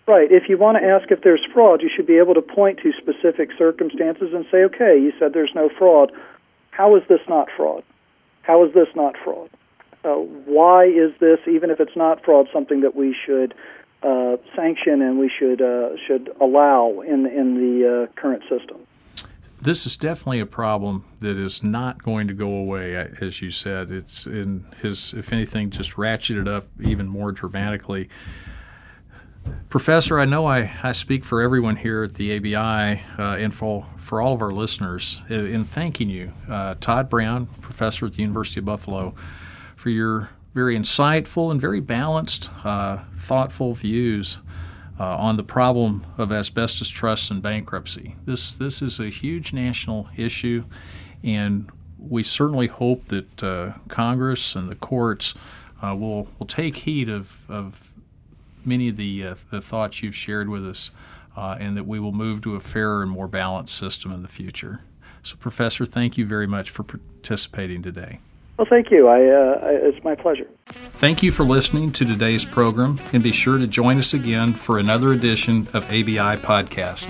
Right. If you want to ask if there's fraud, you should be able to point to specific circumstances and say, okay, you said there's no fraud. How is this not fraud? How is this not fraud? Uh, why is this, even if it's not fraud, something that we should uh, sanction and we should uh, should allow in in the uh, current system? This is definitely a problem that is not going to go away, as you said. It's in his, if anything, just ratcheted up even more dramatically. Professor, I know I, I speak for everyone here at the ABI uh, and for, for all of our listeners in, in thanking you, uh, Todd Brown, professor at the University of Buffalo, for your very insightful and very balanced, uh, thoughtful views uh, on the problem of asbestos trusts and bankruptcy. This, this is a huge national issue, and we certainly hope that uh, Congress and the courts uh, will, will take heed of, of many of the uh, the thoughts you've shared with us, uh, and that we will move to a fairer and more balanced system in the future. So, Professor, thank you very much for participating today. Well, thank you. I, uh, it's my pleasure. Thank you for listening to today's program, and be sure to join us again for another edition of ABI Podcast.